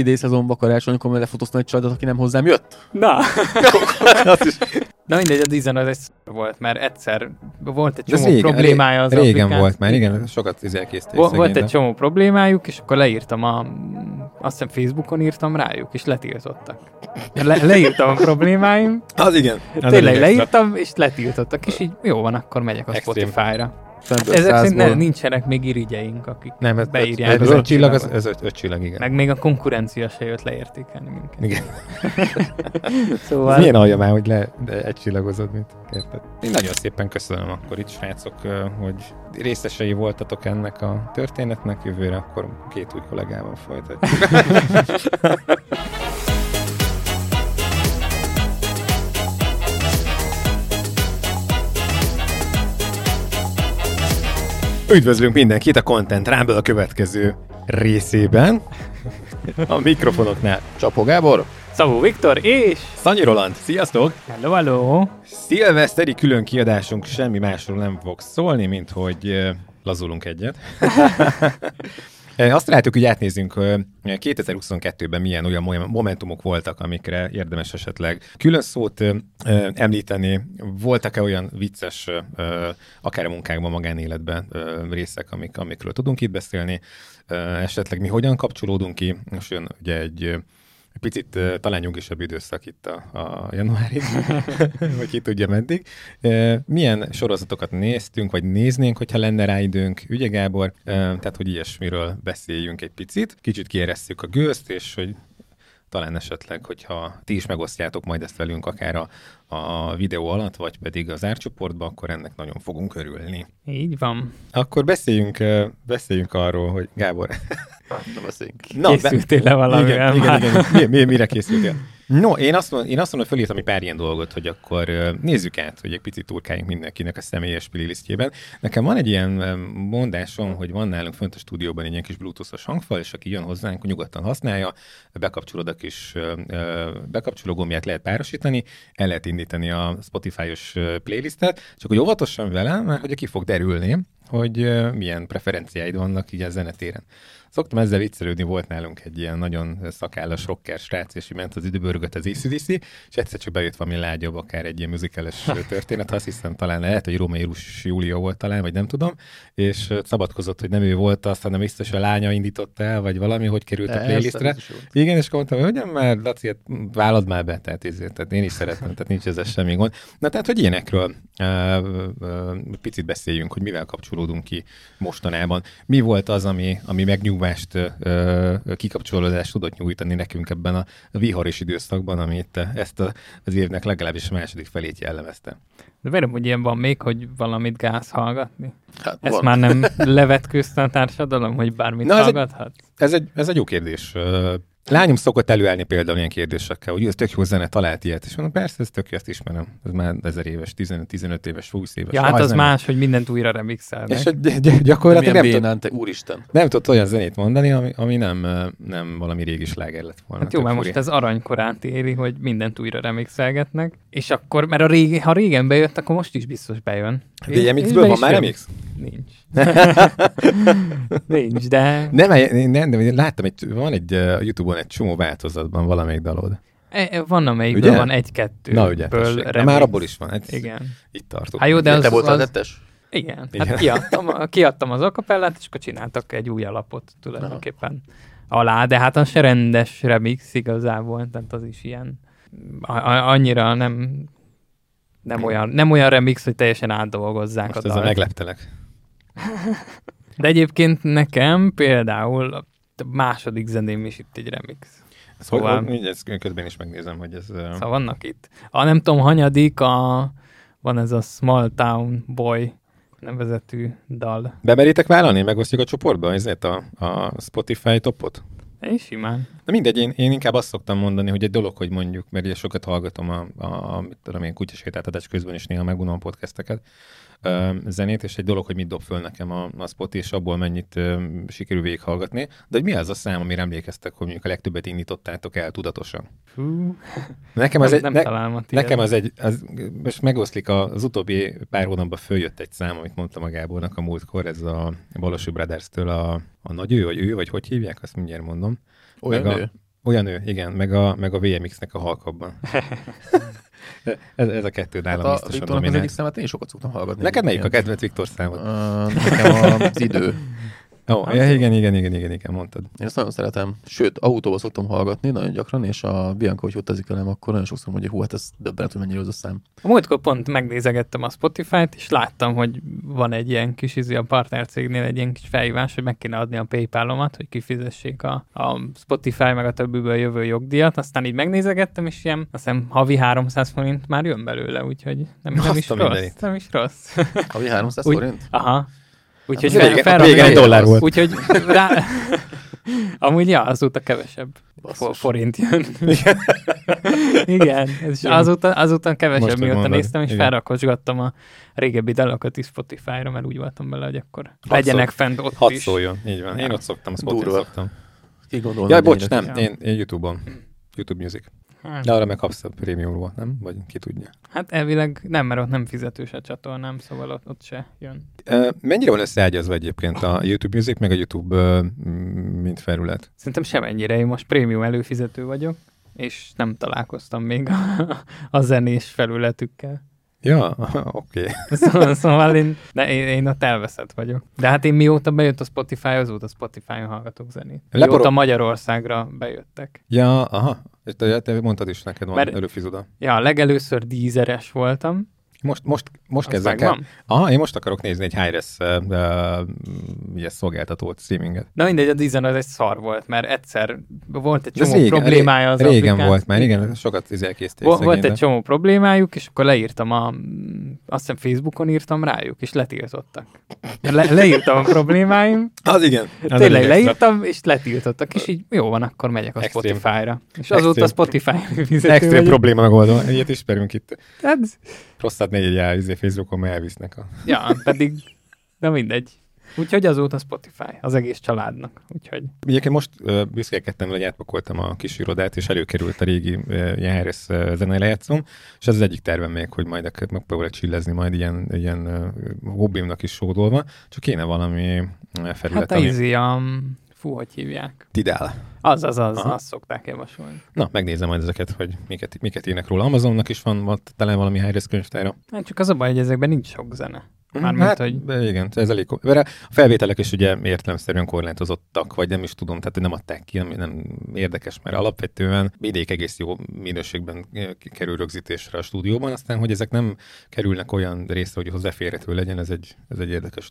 idén szezonban karácsonykor lefotóztam egy családot, aki nem hozzám jött? Na, na mindegy, a Dizon az egy volt, mert egyszer volt egy csomó régen- problémája az Régen applikáció. volt már, igen, sokat izélkészték. Vo- volt egy csomó problémájuk, és akkor leírtam a... Azt hiszem Facebookon írtam rájuk, és letiltottak. Le, leírtam a problémáim, Az igen. Az tényleg leírtam, és letiltottak, és így jó van, akkor megyek a Extrém. Spotify-ra. Ezek szerint ne, nincsenek még irigyeink, akik Nem, ez, beírják. ez, ez, az öt csillag, az, ez öt, öt csillag, igen. Meg még a konkurencia se jött leértékelni minket. Igen. Szóval... Ez milyen alja már, hogy le, egy csillagozod, mint érted? Én nagyon szépen köszönöm akkor itt, srácok, hogy részesei voltatok ennek a történetnek. Jövőre akkor két új kollégával folytatjuk. Üdvözlünk mindenkit a Content Rumble a következő részében. A mikrofonoknál Csapó Gábor, Szabó Viktor és... Szanyi Roland, sziasztok! Hello, hello! Szilveszteri külön kiadásunk semmi másról nem fog szólni, mint hogy lazulunk egyet. Azt látjuk, hogy átnézzünk ö, 2022-ben milyen olyan mo- momentumok voltak, amikre érdemes esetleg külön szót említeni. Voltak-e olyan vicces, akár a munkákban, magánéletben részek, amik, amikről tudunk itt beszélni, esetleg mi hogyan kapcsolódunk ki, és jön ugye egy picit uh, talán nyugisabb időszak itt a, a januárig, vagy ki tudja meddig. Uh, milyen sorozatokat néztünk, vagy néznénk, hogyha lenne rá időnk, Ügye Gábor, uh, tehát hogy ilyesmiről beszéljünk egy picit. Kicsit kieresszük a gőzt, és hogy talán esetleg, hogyha ti is megosztjátok majd ezt velünk akár a, a videó alatt, vagy pedig az árcsoportba, akkor ennek nagyon fogunk örülni. Így van. Akkor beszéljünk, beszéljünk arról, hogy Gábor, Nem beszéljünk. Na, Készültél le valamivel igen, már? igen, igen. Mi, mi, mire készültél? No, én azt, mondom, én azt mondom, hogy fölírtam egy pár ilyen dolgot, hogy akkor nézzük át, hogy egy picit turkáljunk mindenkinek a személyes playlistjében. Nekem van egy ilyen mondásom, hogy van nálunk fönt a stúdióban egy ilyen kis bluetoothos hangfal, és aki jön hozzánk, nyugodtan használja, bekapcsolod a kis bekapcsoló gombját lehet párosítani, el lehet indítani a Spotify-os playlistet, csak hogy óvatosan vele, mert hogy ki fog derülni, hogy milyen preferenciáid vannak így a zenetéren. Szoktam ezzel viccelődni, volt nálunk egy ilyen nagyon szakállas rocker srác, és ment az időbörgött az ACDC, és egyszer csak bejött valami lágyabb, akár egy ilyen muzikales történet, azt hiszem talán lehet, hogy Római Rus Júlia volt talán, vagy nem tudom, és szabadkozott, hogy nem ő volt az, hanem biztos a lánya indította el, vagy valami, hogy került a Persze, playlistre. Igen, és akkor mondtam, hogy hogyan már, Laci, hát vállad már be, tehát, ezért, tehát én is szeretem, tehát nincs ezzel semmi gond. Na tehát, hogy ilyenekről ö, ö, picit beszéljünk, hogy mivel kapcsolódunk ki mostanában. Mi volt az, ami, ami megnyugvást, kikapcsolódást tudott nyújtani nekünk ebben a viharos időszakban, ami itt ezt az évnek legalábbis a második felét jellemezte. De verem, hogy ilyen van még, hogy valamit gáz hallgatni. Hát, Ezt van. már nem levetkőzte a társadalom, hogy bármit Na, ez egy- hallgathat? Ez egy, ez egy jó kérdés. Lányom szokott előállni például ilyen kérdésekkel, hogy ez tök jó zene, talált ilyet. És mondom, persze, ez tök jó, ezt ismerem. Ez már ezer éves, 15-15 éves, 20 éves. Ja, hát az nem- más, hogy mindent újra remixelnek. És gy- gy- gyakorlatilag nem, tud, bénán, te úristen. nem tudott olyan zenét mondani, ami, ami nem, nem valami régi sláger lett volna. Hát jó, mert furi. most ez aranykorát éri, hogy mindent újra remixelgetnek, és akkor, mert a régi, ha régen bejött, akkor most is biztos bejön. DMX-ből van már remix? Nincs. Nincs, de Nem, nem, nem, láttam, egy, van egy uh, Youtube-on egy csomó változatban valamelyik dalod. e- van amelyikből Ugye? van egy-kettő. Na ugye. De már abból is van. Hát, Igen. Itt tartunk. Hát jó, de Te az, voltál az, tettes? igen. Igen. Hát kiadtam, kiadtam az akapellát, és akkor csináltak egy új alapot tulajdonképpen alá, de hát az se rendes remix igazából, tehát az is ilyen a, a, annyira nem nem olyan, nem olyan remix, hogy teljesen átdolgozzák Most a dalt. megleptelek. De egyébként nekem például a második zeném is itt egy remix. Szóval, hogy, ezt közben is megnézem, hogy ez... Szóval vannak itt. A nem tudom, hanyadik, a, van ez a Small Town Boy nevezetű dal. Bemeritek vállalni? Megosztjuk a csoportba ezért a, a Spotify topot? És simán. Na mindegy, én, én inkább azt szoktam mondani, hogy egy dolog, hogy mondjuk, mert ugye sokat hallgatom a, a, a mit tudom én, kutyasétáltatás közben is néha megunom podcasteket, ö, zenét, és egy dolog, hogy mit dob föl nekem a, a spot, és abból mennyit ö, sikerül végighallgatni. De hogy mi az a szám, amire emlékeztek, hogy mondjuk a legtöbbet indítottátok el tudatosan? Hú, Nekem az nem, egy, nem ne, találom Nekem az egy, az, most megoszlik az utóbbi pár hónapban följött egy szám, amit mondtam a Gábornak a múltkor, ez a Balosú Brothers-től a, a nagy ő, vagy ő, vagy hogy hívják, azt mindjárt mondom. Olyan Meg a- ő? Olyan ő, igen, meg a, meg a VMX-nek a halkabban. ez, ez a kettő nálam Hát a biztosan Viktornak az egyik számát én sokat szoktam hallgatni. Neked melyik a Ilyen. kedvenc Viktor számod? Ö, Nekem az idő. Ó, oh, ja, igen, igen, igen, igen, igen, mondtad. Én ezt nagyon szeretem. Sőt, autóba szoktam hallgatni nagyon gyakran, és a Bianca, hogy utazik velem, akkor nagyon sokszor mondja, hú, hát ez döbbenet, hogy mennyire az a szám. A múltkor pont megnézegettem a Spotify-t, és láttam, hogy van egy ilyen kis izi a partnercégnél egy ilyen kis felhívás, hogy meg kéne adni a PayPal-omat, hogy kifizessék a, a Spotify meg a többiből jövő jogdíjat. Aztán így megnézegettem, és ilyen, azt hiszem havi 300 forint már jön belőle, úgyhogy nem, nem is rossz. Nem is rossz. Havi 300 Úgy- forint? Aha. Úgyhogy régen- fel, régen egy dollár volt. Úgyhogy rá... Amúgy ja, azóta kevesebb Basszus. forint jön. Igen, és azóta, azóta kevesebb, Most, mióta mondod. néztem, és Igen. felrakosgattam a régebbi dalokat is Spotify-ra, mert úgy voltam bele, hogy akkor Hadd legyenek szól- fent ott Hadd is. szóljon, így van. Én ott szoktam, Spotify szoktam. Ki Jaj, hogy bocs, nem, Ja. én, én YouTube-on. YouTube Music. Hát, De arra meg kapsz a prémiumról, nem? Vagy ki tudja. hát elvileg nem, mert ott nem fizetős a csatornám, szóval ott, ott se jön. Mennyire van összeágyazva egyébként a YouTube Music, meg a YouTube, mint felület? Szerintem semennyire, én most prémium előfizető vagyok, és nem találkoztam még a, a zenés felületükkel. Ja, oké. Szóval, szóval én, de én, én ott elveszett vagyok. De hát én mióta bejött a Spotify, azóta Spotify-on hallgatok zenét. Leporol- Mióta Magyarországra bejöttek. Ja, aha. Te, te mondtad is, neked van előfizoda. Ja, legelőször dízeres voltam. Most, most, most kezdek el. Aha, én most akarok nézni egy Hi-Res uh, uh, szolgáltatót, streaminget. Na mindegy, a Deezer az egy szar volt, mert egyszer volt egy csomó régen- problémája az Régen applikáció. volt már, igen, sokat izé elkészték. Vo- volt egy csomó problémájuk, és akkor leírtam a, azt hiszem Facebookon írtam rájuk, és letiltottak. Le, leírtam a problémáim, Az igen. Az tényleg leírtam, és letiltottak, és így jó van, akkor megyek a. Spotify-ra. És Extrém. azóta Spotify fizető Extrém probléma megoldó. Ilyet ismerünk itt. Hát, Ne írjál izé Facebookon, elvisznek. A... ja, pedig, de mindegy. Úgyhogy azóta Spotify, az egész családnak. Úgyhogy Egyébként most uh, büszkélkedtem, hogy átpakoltam a kis irodát, és előkerült a régi uh, ilyen Harris uh, zenei lejátszom, és ez az egyik tervem még, hogy majd megpróbálok csillezni, majd ilyen, ilyen uh, hobbimnak is sódolva, csak kéne valami felület, hát a ami izi a... Fú, hogy hívják? Tidal. Az, az, az, Aha. azt szokták javasolni. Na, megnézem majd ezeket, hogy miket, miket írnak róla. Amazonnak is van, van talán valami Harris könyvtára. Hát csak az a baj, hogy ezekben nincs sok zene. Mármint, hát, hogy- de igen, ez elég... a felvételek is ugye értelemszerűen korlátozottak, vagy nem is tudom, tehát nem adták ki, ami nem érdekes, mert alapvetően vidék egész jó minőségben eh, kerül rögzítésre a stúdióban, aztán, hogy ezek nem kerülnek olyan részre, hogy hozzáférhető legyen, ez egy, ez egy érdekes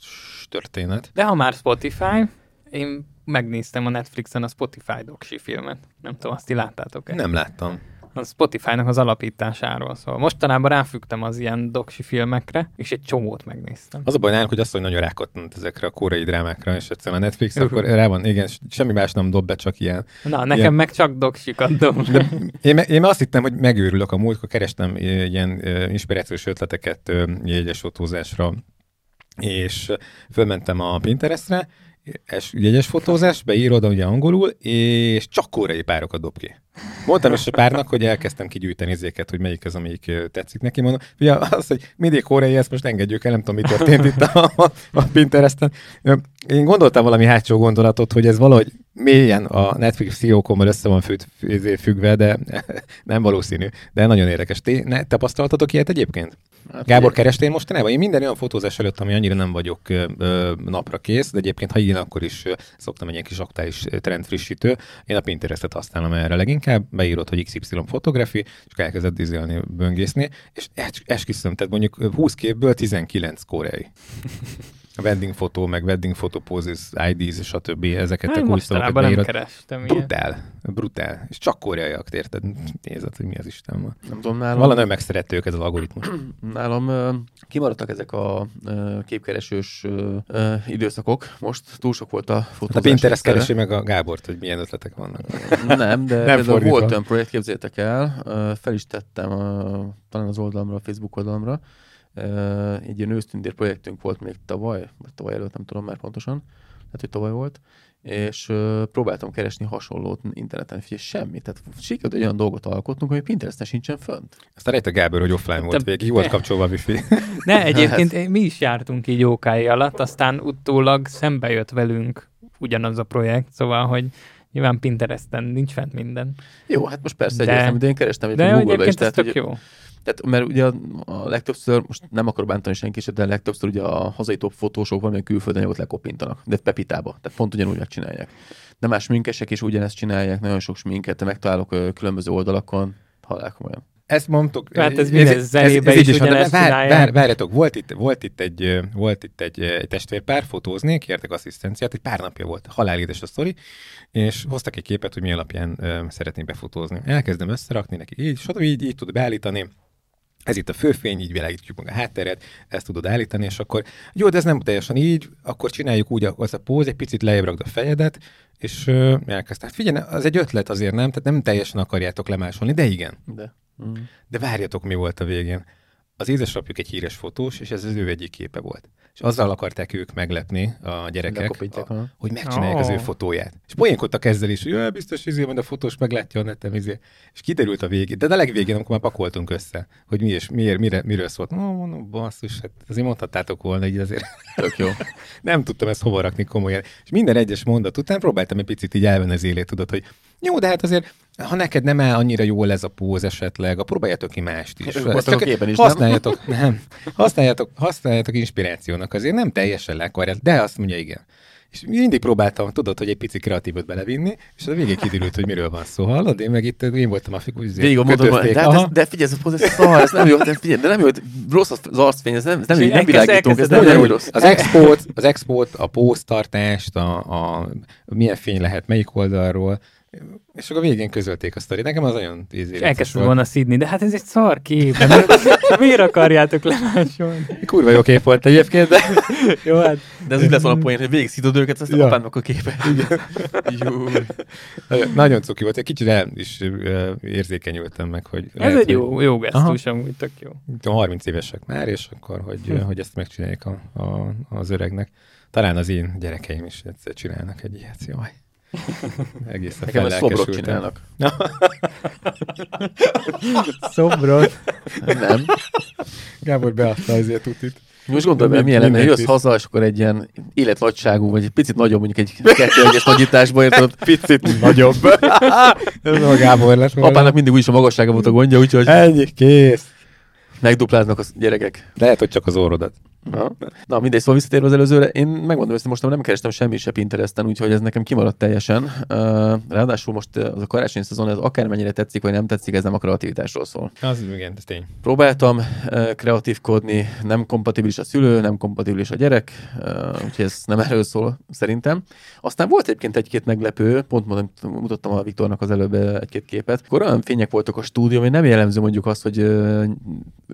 történet. De ha már Spotify, én megnéztem a Netflixen a Spotify doksi filmet. Nem tudom, azt ti láttátok-e? Nem láttam. A Spotify-nak az alapításáról szól. Mostanában ráfügtem az ilyen doksi filmekre, és egy csomót megnéztem. Az a baj nálunk, hogy azt, hogy nagyon rákattant ezekre a koreai drámákra, és egyszerűen a Netflix, akkor rá van, igen, semmi más nem dob be, csak ilyen Na, nekem Ilyen- meg csak doksikat dob. De én, én azt hittem, hogy megőrülök a múltkor, kerestem ilyen inspirációs ötleteket jegyes fotózásra, és fölmentem a Pinterestre, és jegyes fotózás, beírod ugye angolul, és csak koreai párokat dob ki. Mondtam is a párnak, hogy elkezdtem kigyűjteni izéket, hogy melyik az, amelyik tetszik neki. Mondom, ugye az, hogy mindig koreai, ezt most engedjük el, nem tudom, mi történt itt a, a, Pinteresten. Én gondoltam valami hátsó gondolatot, hogy ez valahogy mélyen a Netflix fiókommal össze van függ, függve, de nem valószínű. De nagyon érdekes. Ti ne, tapasztaltatok ilyet egyébként? Hát, Gábor, kerestél mostanában? Én minden olyan fotózás előtt, ami annyira nem vagyok ö, napra kész, de egyébként, ha igen, akkor is szoktam egy ilyen kis aktuális trendfrissítő. Én a Pinterestet használom erre leginkább, beírod, hogy XY fotografi, és elkezded dizelni, böngészni, és es- esküszöm, tehát mondjuk ö, 20 képből 19 koreai. A wedding fotó, meg wedding photo poses, IDs, stb. Ezeket a Hát, kulcs szavakat nem kerestem. Brutál, brutál. És csak koreaiak, érted? Nézed, hogy mi az Isten van. Nem tudom, nálam, Valami nagyon megszerette őket az algoritmus. nálam kimaradtak ezek a képkeresős időszakok. Most túl sok volt a fotózás. A Pinterest keresi meg a Gábort, hogy milyen ötletek vannak. Nem, de Nem például fordítva. volt olyan projekt, képzeljétek el, fel is tettem ö, talán az oldalamra, a Facebook oldalamra. Egy ilyen ősztündér projektünk volt még tavaly, vagy tavaly előtt, nem tudom már pontosan, hát hogy tavaly volt, és ö, próbáltam keresni hasonlót interneten, figyelj, semmi. Tehát sikerült egy olyan dolgot alkotnunk, hogy Pinteresten sincsen fönt. Aztán rejt a Gábor, hogy offline volt Te- végig, ki volt kapcsolva a wifi. Ne, egyébként mi is jártunk így jókái alatt, aztán utólag szembe jött velünk ugyanaz a projekt, szóval, hogy Nyilván Pinteresten nincs fent minden. Jó, hát most persze De- egyértelmű, de én kerestem egy De Google-be is, egyébként ez tehát, tök hogy, jó. Tehát, mert ugye a, a legtöbbször, most nem akarok bántani senki se, de legtöbbször ugye a hazai top fotósok valamilyen külföldön anyagot lekopintanak, de Pepitába, tehát pont ugyanúgy megcsinálják. De más sminkesek is ugyanezt csinálják, nagyon sok sminket, megtalálok különböző oldalakon, halál komolyan. Ezt mondtuk. Hát ez minden zenébe is de ugyanezt vár, vár, várjatok, volt itt, volt itt, egy, volt itt egy, egy testvérpár, fotózni, kértek asszisztenciát, egy pár napja volt, halálédes a sztori, és hoztak egy képet, hogy mi alapján ö, szeretnék befotózni. Elkezdem összerakni neki, így, stb. így, így tud beállítani, ez itt a főfény, így világítjuk meg a hátteret, ezt tudod állítani, és akkor jó, de ez nem teljesen így, akkor csináljuk úgy az a póz, egy picit lejjebb rakd a fejedet, és ö, elkezd. Hát figyelj, az egy ötlet azért nem, tehát nem teljesen akarjátok lemásolni, de igen. De. Mm. De várjatok, mi volt a végén. Az édesapjuk egy híres fotós, és ez az ő egyik képe volt. És azzal akarták ők meglepni a gyerekek, a, hogy megcsinálják az ő fotóját. És poénkodtak ezzel is, hogy "Jaj, biztos izé, majd a fotós meglátja a netem, izé. És kiderült a végén, de a legvégén, amikor már pakoltunk össze, hogy mi és miért, mire, miről szólt. No, mondom, basszus, hát azért mondhattátok volna, így azért Tök jó. nem tudtam ezt hova rakni komolyan. És minden egyes mondat után próbáltam egy picit így elvenni az élét, tudod, hogy jó, de hát azért, ha neked nem áll annyira jól ez a póz esetleg, a próbáljátok ki mást is. Ezt is, nem? használjátok, nem? nem. Használjátok, használjátok inspirációnak, azért nem teljesen le akarját, de azt mondja, igen. És mindig próbáltam, tudod, hogy egy pici kreatívot belevinni, és a végén kiderült, hogy miről van szó. Hallod? Én meg itt én voltam a fikus. Végig mondom, hogy de, hát de figyelj, ez, ez szar, ez nem jó, de figyelj, de nem jó, rossz az arcfény, ez nem, ez nem, így, nem világítunk, ez nem, nem rossz. az export, az export, a póztartást, a, a, milyen fény lehet melyik oldalról, és akkor a végén közölték a sztorit. Nekem az nagyon ízéletes Elkezdtem volna szídni, de hát ez egy szar kép. Miért akarjátok lemásolni? Kurva jó kép volt egyébként, de Jó, hát De ez úgy lesz a poén, hogy végig szidod őket, aztán Ja. apámnak a képe. Igen. Jó. nagyon, nagyon cuki volt. Egy kicsit el is érzékenyültem meg, hogy ez egy jó, jó gesztus, amúgy tök jó. hogy 30 évesek már, és akkor, hogy, Hm. hogy ezt megcsinálják a, a, az öregnek. Talán az én gyerekeim is egyszer csinálnak egy ilyet, jaj. Egészen Nekem ezt szobrot csinálnak. Szobrot. Nem. Gábor beadta azért tutit. Most gondolom, hogy milyen lenne, jössz haza, és akkor egy ilyen életnagyságú, vagy egy picit nagyobb, mondjuk egy kettő egyes nagyításba érted, picit nagyobb. Ez a Gábor lett volna. Apának mindig úgyis a magassága volt a gondja, úgyhogy Ennyi, kész. megdupláznak a gyerekek. Lehet, hogy csak az orrodat. Na, Na mindegy, szóval visszatérve az előzőre, én megmondom ezt, most nem kerestem semmi se Pinteresten, úgyhogy ez nekem kimaradt teljesen. Ráadásul most az a karácsonyi szezon, ez akármennyire tetszik, vagy nem tetszik, ez nem a kreativitásról szól. Az igen, ez tény. Próbáltam kreatívkodni, nem kompatibilis a szülő, nem kompatibilis a gyerek, úgyhogy ez nem erről szól szerintem. Aztán volt egyébként egy-két meglepő, pont mondom, mutattam a Viktornak az előbb egy-két képet. Akkor olyan fények voltak a stúdió, hogy nem jellemző mondjuk azt, hogy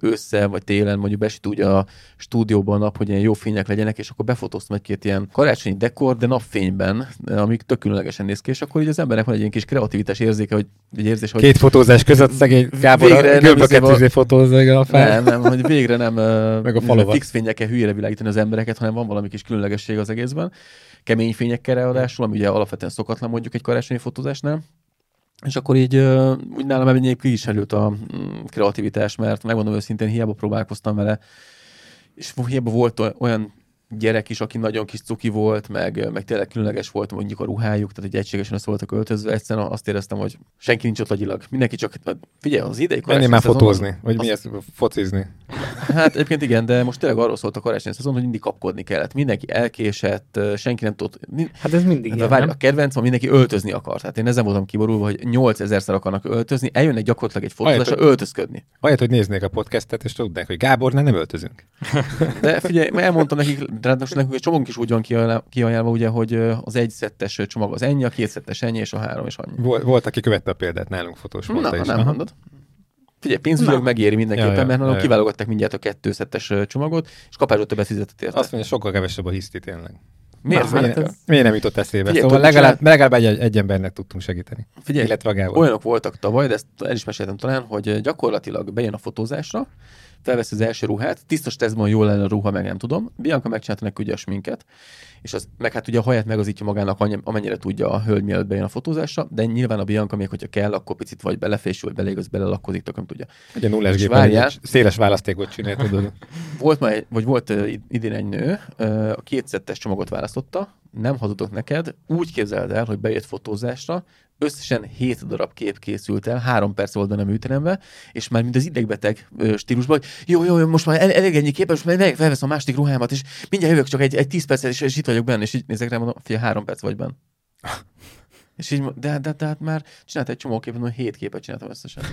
ősszel vagy télen mondjuk besüt úgy a stúdióban a nap, hogy ilyen jó fények legyenek, és akkor befotóztam egy-két ilyen karácsonyi dekor, de napfényben, amik tök különlegesen néz ki, és akkor így az embernek van egy ilyen kis kreativitás érzéke, hogy egy érzés, hogy Két fotózás között szegény Gábor Végre a gömböket izé fotózza a fel. nem, nem, hogy végre nem Meg a falovat. fix fényekkel hülyére világítani az embereket, hanem van valami kis különlegesség az egészben. Kemény fényekkel ráadásul, ami ugye alapvetően szokatlan mondjuk egy karácsonyi fotózásnál. És akkor így uh, úgy nálam egyébként ki is előtt a mm, kreativitás, mert megmondom őszintén, hiába próbálkoztam vele, és hiába volt oly- olyan gyerek is, aki nagyon kis cuki volt, meg, meg tényleg különleges volt mondjuk a ruhájuk, tehát egy egységesen össze voltak öltözve, egyszerűen azt éreztem, hogy senki nincs ott agyilag. Mindenki csak, figyelj, az idei Menjél már fotózni, vagy mi azt- ez, focizni. Hát egyébként igen, de most tényleg arról szólt a karácsonyi szezon, hogy mindig kapkodni kellett. Mindenki elkésett, senki nem tudott. Hát ez mindig Hát ilyen, a, várj, nem? a kedvenc, mindenki öltözni akar. Tehát én ezen voltam kiborulva, hogy 8000-szer akarnak öltözni, eljönnek gyakorlatilag egy fotózásra öltözködni. Ahelyett, hogy néznék a podcastet, és tudnák, hogy Gábor, ne, nem öltözünk. De figyelj, elmondtam nekik, ráadásul nekünk egy csomónk is úgy van kiajánlva, ugye, hogy az egy szettes csomag az ennyi, a két szettes ennyi, és a három és annyi. Volt, volt aki követte a példát nálunk fotós, mondta Na, is. nem Aha. mondod. Figyelj, pénzügyileg megéri mindenképpen, Ja, ja, mert ja, ja. kiválogatták mindjárt a kettő szettes ö, csomagot, és kapásra többet fizetett érte. Azt mondja, sokkal kevesebb a hiszti tényleg. Miért? Na, Miért? hát miért, nem jutott eszébe? Figyelj, szóval legalább, legalább egy, egy embernek tudtunk segíteni. Figyelj, Illetve a Gábor. olyanok voltak tavaly, de ezt el is meséltem talán, hogy gyakorlatilag bejön a fotózásra, felvesz az első ruhát, tisztos tesztben jól lenne a ruha, meg nem tudom. Bianca megcsinálta neki ugye a sminket, és az, meg hát ugye a haját megazítja magának, amennyire tudja a hölgy mielőtt bejön a fotózásra, de nyilván a Bianca még, hogyha kell, akkor picit vagy belefésül, vagy belégaz, belelakkozik, tök nem tudja. Ugye nullás gépen várjál. széles választékot csinált, tudod. Volt már, egy- vagy volt idén egy nő, a kétszettes csomagot választott megosztotta, nem hazudok neked, úgy képzeld el, hogy bejött fotózásra, összesen 7 darab kép készült el, 3 perc volt benne műterembe, és már mind az idegbeteg stílusban, hogy jó, jó, jó, most már el, elég ennyi kép, most már felveszem a másik ruhámat, és mindjárt jövök csak egy, egy 10 percet, és, és itt vagyok benne, és így nézek rá, mondom, fia, 3 perc vagy benne. és így, de, de, de, hát már csinált egy csomó képet, mondom, 7 képet csináltam összesen.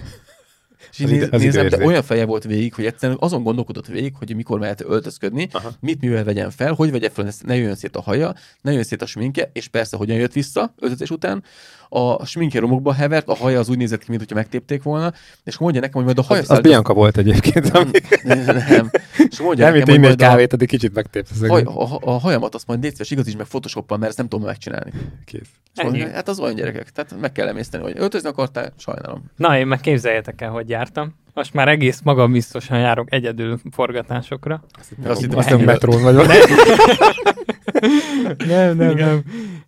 És így Az néz, nézem, de olyan feje volt végig, hogy egyszerűen azon gondolkodott végig, hogy mikor mehet öltözködni, Aha. mit mivel vegyen fel, hogy vegye fel, ne jöjjön szét a haja, ne jöjjön szét a sminkje, és persze hogyan jött vissza öltözés után. A sminkje romokba hevert, a haja az úgy nézett ki, mint hogyha megtépték volna, és mondja nekem, hogy majd a haja Az, az Bianca volt egyébként, ami nem. És mondja nem, nekem, hogy majd a, kávét, addig kicsit megtépsz. egész. a, a, hajamat azt majd légy szíves, igazíts meg Photoshoppal, mert ezt nem tudom megcsinálni. Kész. És mondja, Ennyi. hát az olyan gyerekek, tehát meg kell emészteni, hogy öltözni akartál, sajnálom. Na, én meg képzeljétek el, hogy jártam. Most már egész magabiztosan járok egyedül forgatásokra. Azt hittem, Azt ennyi- metrón vagy. Nem, nem, nem.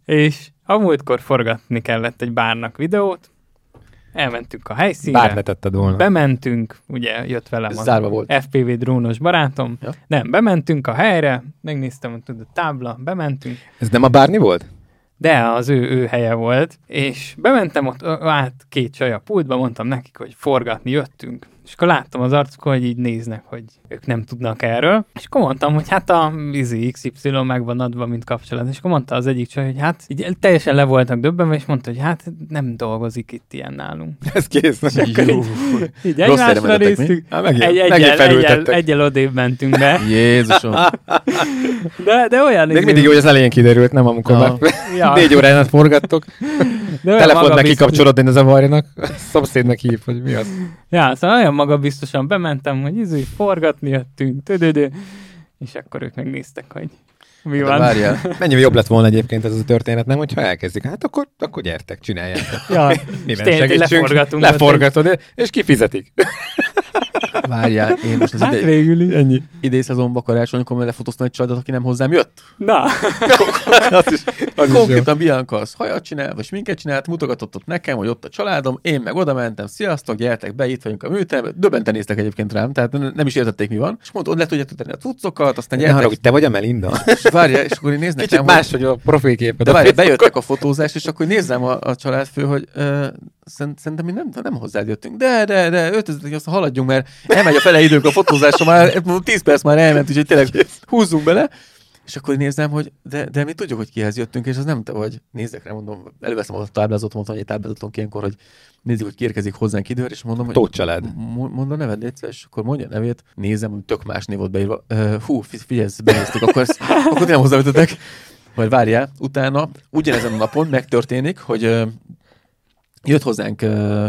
És a múltkor forgatni kellett egy bárnak videót. Elmentünk a helyszínre. Bár ne tetted volna. Bementünk, ugye jött velem Ez az volt. FPV drónos barátom. Ja. Nem, bementünk a helyre, megnéztem, hogy tudod, tábla, bementünk, Ez nem a bárni volt? De az ő, ő helye volt, és bementem ott át két csaj a pultba, mondtam nekik, hogy forgatni jöttünk. És akkor láttam az arcukon, hogy így néznek, hogy ők nem tudnak erről. És akkor mondtam, hogy hát a izi XY meg van adva, mint kapcsolat. És akkor mondta az egyik csaj, hogy hát így teljesen le voltak döbbenve, és mondta, hogy hát nem dolgozik itt ilyen nálunk. Ez kész. Jó. Így Rossz egymásra néztük. Há, megint, Egy, megint egyel, egyel, odébb mentünk be. Jézusom. De, de olyan Még mindig jó, hogy az elején kiderült, nem amikor Na. már Ja. négy órán át forgattok. De Telefont neki kapcsolod, én varjnak. A szomszédnak hív, hogy mi az. Ja, szóval olyan magabiztosan bementem, hogy izé, forgatni jöttünk, tödödö, és akkor ők megnéztek, hogy mi van. várjál. Mennyi jobb lett volna egyébként ez a történet, nem? Hogyha elkezdik, hát akkor, akkor gyertek, csináljátok. Ja, Miben tényleg segítsünk? leforgatunk Leforgatod, és kifizetik. Várjál, én most az Hát ide, végül is. Ennyi. idei szezonban karácsonykor majd lefotóztam egy családot, aki nem hozzám jött. Na, Az is, az. Konkrétan Bianca az hajat csinál, vagy minket csinált, mutogatott ott nekem, hogy ott a családom, én meg oda mentem, sziasztok, gyertek be, itt vagyunk a műteremben. Döbbenten néztek egyébként rám, tehát ne- nem is értették, mi van. És mondta, ott le tudjátok tenni a cuccokat, aztán Ne gyertek, haragudj, te vagy a Melinda? és várja, és akkor így néznek Kicsit hogy- más, hogy a profilképed. De várj, bejöttek a fotózás, és akkor nézzem a, a családfő, hogy szerintem mi nem, nem hozzád jöttünk. De, de, de, öltözzetek, aztán haladjunk, mert elmegy a fele időnk a fotózásra, már 10 perc már elment, úgyhogy tényleg húzzunk bele. És akkor nézem, hogy de, de mi tudjuk, hogy kihez jöttünk, és az nem te vagy. Nézzek rá, mondom, előveszem a táblázatot, mondtam, hogy egy táblázaton ilyenkor, hogy nézzük, hogy ki érkezik hozzánk időre, és mondom, hogy Tóth család. Mondd a neved, légy szíves, és akkor mondja a nevét, nézem, hogy tök más név volt beírva. Uh, hú, fi- figyelj, benéztük, akkor, ezt, akkor nem hozzáütöttek. Majd várjál, utána ugyanezen a napon megtörténik, hogy uh, jött hozzánk uh,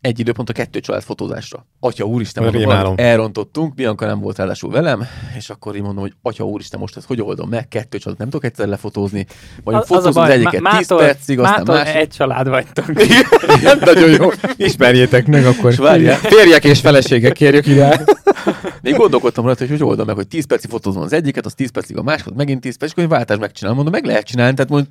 egy időpont a kettő család fotózásra. Atya úristen, mondom, valamit elrontottunk, Bianca nem volt ráadásul velem, és akkor így mondom, hogy atya úristen, most ezt hogy oldom meg, kettő család, nem tudok egyszer lefotózni, vagy az, az fotózom az, baj, egyiket má- 10 mától- percig, aztán mától másik. egy család vagytok. Nagyon jó. Ismerjétek meg akkor. És várjál. Férjek és feleségek kérjük ide. Még gondolkodtam rajta, hogy hogy oldom meg, hogy 10 percig fotózom az egyiket, az 10 percig a másikat, megint 10 perc, és akkor egy váltást megcsinálom. Mondom, meg lehet csinálni, tehát mond,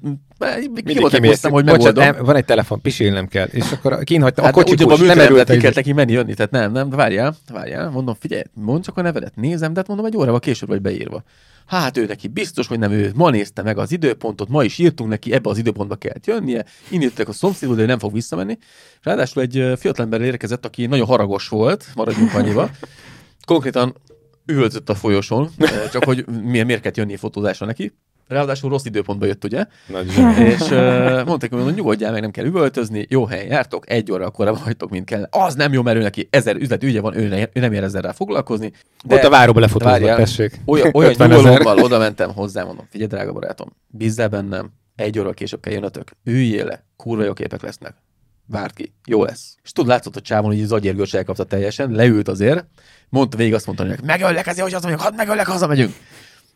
ki volt kimész. hoztam, hogy Bocsánat, megoldom. em, van egy telefon, pisilnem kell. És akkor kinhagytam Hát a kocsikus, nem nem erült ki el. kellett neki menni, jönni, tehát nem, nem, várjál, várjál, mondom, figyelj, mondd csak a nevedet, nézem, de hát mondom, egy órával később vagy beírva. Hát ő neki biztos, hogy nem ő. Ma nézte meg az időpontot, ma is írtunk neki, ebbe az időpontba kellett jönnie. Indítottak a szomszédból, de ő nem fog visszamenni. Ráadásul egy fiatalember érkezett, aki nagyon haragos volt, maradjunk annyiba. Konkrétan üvöltött a folyosón, csak hogy milyen miért kellett jönni fotózásra neki. Ráadásul rossz időpontba jött, ugye? Nagy zseni. És uh, mondták, hogy nyugodjál meg, nem kell üvöltözni, jó helyen jártok, egy óra korábban hagytok, mint kell. Az nem jó, mert ő neki ezer üzlet ügye van, ő, ne, ő nem ér ezzel rá foglalkozni. Ott a váróba lefotózva, tessék. Olyan, olyan 50 ezer. nyugalommal oda mentem hozzá, mondom, figyelj, drága barátom, bízzál bennem, egy óra később kell jönnötök, üljél le, kurva jó képek lesznek. Várt ki, jó lesz. És tudod, látszott a csávon, hogy az agyérgős elkapta teljesen, leült azért, mondta végig azt mondta, hogy megöllek ezért, hogy az mondjuk, hadd megöllek, hazamegyünk.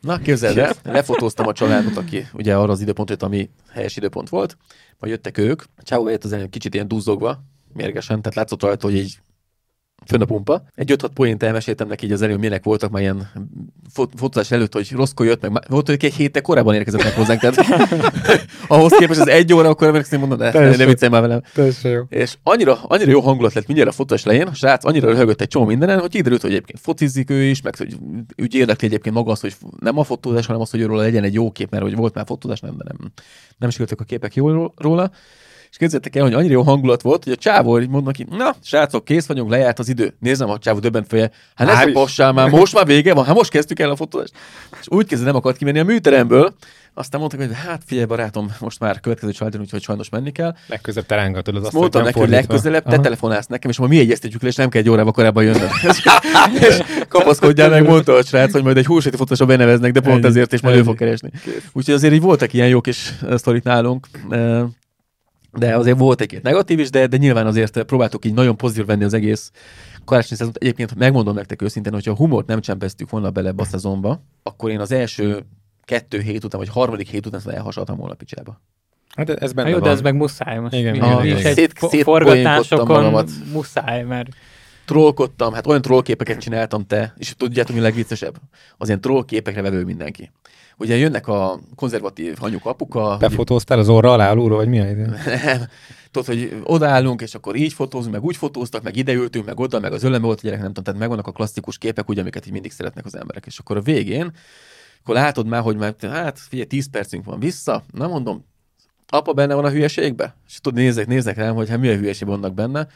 Na, képzeld el, lefotóztam a családot, aki ugye arra az időpont jött, ami helyes időpont volt, majd jöttek ők, a csávó bejött az elején kicsit ilyen duzzogva, mérgesen, tehát látszott rajta, hogy így fönn a pumpa. Egy 5-6 poént elmeséltem neki így az előbb, milyenek voltak már ilyen fot- fotózás előtt, hogy rosszkor jött, meg volt, hogy egy héttel korábban érkezett meg hozzánk, tehát ahhoz képest az egy óra, akkor emlékszem, mondom, ne, Teljesen. ne viccelj már velem. Jó. És annyira, annyira jó hangulat lett mindjárt a fotós lején, a srác annyira röhögött egy csomó mindenen, hogy kiderült, hogy egyébként focizik ő is, meg hogy úgy érdekli egyébként maga az, hogy nem a fotózás, hanem az, hogy róla legyen egy jó kép, mert hogy volt már fotózás, nem, de nem, nem sikerültek a képek jól róla. És képzeljétek el, hogy annyira jó hangulat volt, hogy a csávó így mond neki, na, srácok, kész vagyunk, lejárt az idő. Nézem a csávó döbbent feje. Hát ne szopassál már, most már vége van, hát most kezdtük el a fotózást. És úgy kezdve nem akart kimenni a műteremből, aztán mondtak, hogy hát figyelj barátom, most már következő családon, úgyhogy sajnos menni kell. Legközelebb te rángatod az Azt mondtam neki, hogy legközelebb te Aha. telefonálsz nekem, és ma mi egyeztetjük le, és nem kell egy órával korábban jönnöd. és kapaszkodjál meg, mondta a srác, hogy majd egy húsvéti fotósra beneveznek, de pont ezért, és majd ő fog keresni. Úgyhogy azért így voltak ilyen jó kis eh, sztorik nálunk. De azért volt egy-két negatív is, de, de nyilván azért próbáltuk így nagyon pozitív venni az egész karácsonyi szezont. Egyébként megmondom nektek őszintén, hogyha a humort nem csempeztük volna bele a szezonba, akkor én az első kettő hét után, vagy harmadik hét után szóval elhasaltam volna a picsába. Hát ez benne jó, van. de ez meg muszáj most. Igen, igen, igen. egy Szét- forgatásokon muszáj, mert trollkodtam, hát olyan trollképeket csináltam te, és tudjátok, mi a legviccesebb? Az ilyen trollképekre vevő mindenki. Ugye jönnek a konzervatív anyuk, apuka, Te fotóztál az orra alá, alulról, vagy mi a idő? nem, tudod, hogy odaállunk, és akkor így fotózunk, meg úgy fotóztak, meg ide ültünk, meg oda, meg az ölem volt gyerek, nem tudom, tehát megvannak a klasszikus képek, ugye, amiket így mindig szeretnek az emberek. És akkor a végén, akkor látod már, hogy már, hát figyelj, 10 percünk van vissza, na mondom, apa benne van a hülyeségbe? És tudod, nézek, nézek rám, hogy hát mi a hülyeség vannak benne.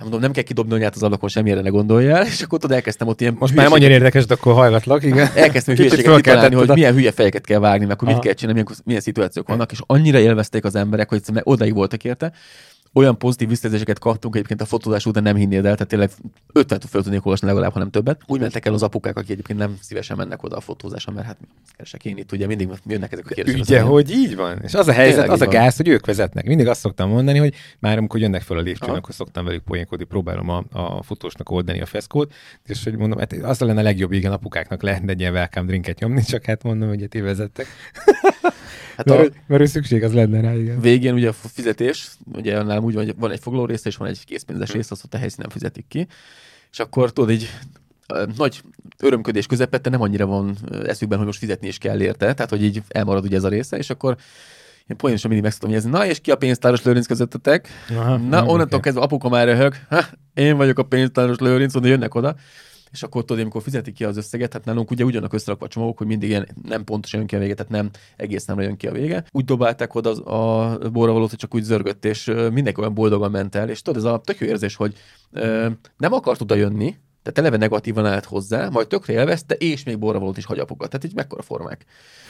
Hát mondom, nem kell kidobni anyát az ablakon, semmire ne gondoljál, és akkor tudod, elkezdtem ott ilyen Most már nem annyira érdekes, de akkor hallgatlak, igen. elkezdtem hülyeséget kitalálni, hogy milyen hülye fejeket kell vágni, meg hogy mit kell csinálni, milyen, milyen szituációk vannak, és annyira élvezték az emberek, hogy odaig voltak érte. Olyan pozitív visszajelzéseket kaptunk egyébként a fotózás után nem hinnéd el, tehát tényleg 50 föl tudnék olvasni legalább, ha nem többet. Úgy mentek el az apukák, akik egyébként nem szívesen mennek oda a fotózásra, mert hát keresek én itt, ugye mindig jönnek ezek a kérdések. Ugye, hogy így van. És az a helyzet, Tényleg az a van. gáz, hogy ők vezetnek. Mindig azt szoktam mondani, hogy már amikor jönnek fel a lépcsőn, akkor szoktam velük poénkodni, próbálom a, a fotósnak oldani a feszkót, és hogy mondom, hát az lenne a legjobb, igen, apukáknak lehetne egy ilyen welcome drinket nyomni, csak hát mondom, hogy ti vezettek. Hát Mert, a hogy- mert ő szükséges az lenne rá, igen. végén ugye a fizetés, ugye nálam úgy van, hogy van egy foglaló része, és van egy készpénzes rész, azt ott a helyszínen fizetik ki. És akkor tudod, így nagy örömködés közepette nem annyira van eszükben, hogy most fizetni is kell érte, tehát hogy így elmarad ugye ez a része, és akkor én poénosan mindig meg szoktam jegyezni, na és ki a pénztáros Lőrinc közöttetek? Aha, Na, onnantól kezdve apuka már röhög, ha, én vagyok a pénztáros Lőrinc, oda jönnek oda, és akkor tudod, amikor fizetik ki az összeget, hát nálunk ugye ugyanak összerakva a csomagok, hogy mindig ilyen nem pontosan jön ki a vége, tehát nem egész nem jön ki a vége. Úgy dobálták oda az, a borravalót, hogy csak úgy zörgött, és mindenki olyan boldogan ment el, és tudod, ez a tök jó érzés, hogy ö, nem akart oda jönni, tehát eleve negatívan állt hozzá, majd tökre élvezte, és még borravalót is hagy apukat. Tehát így mekkora formák.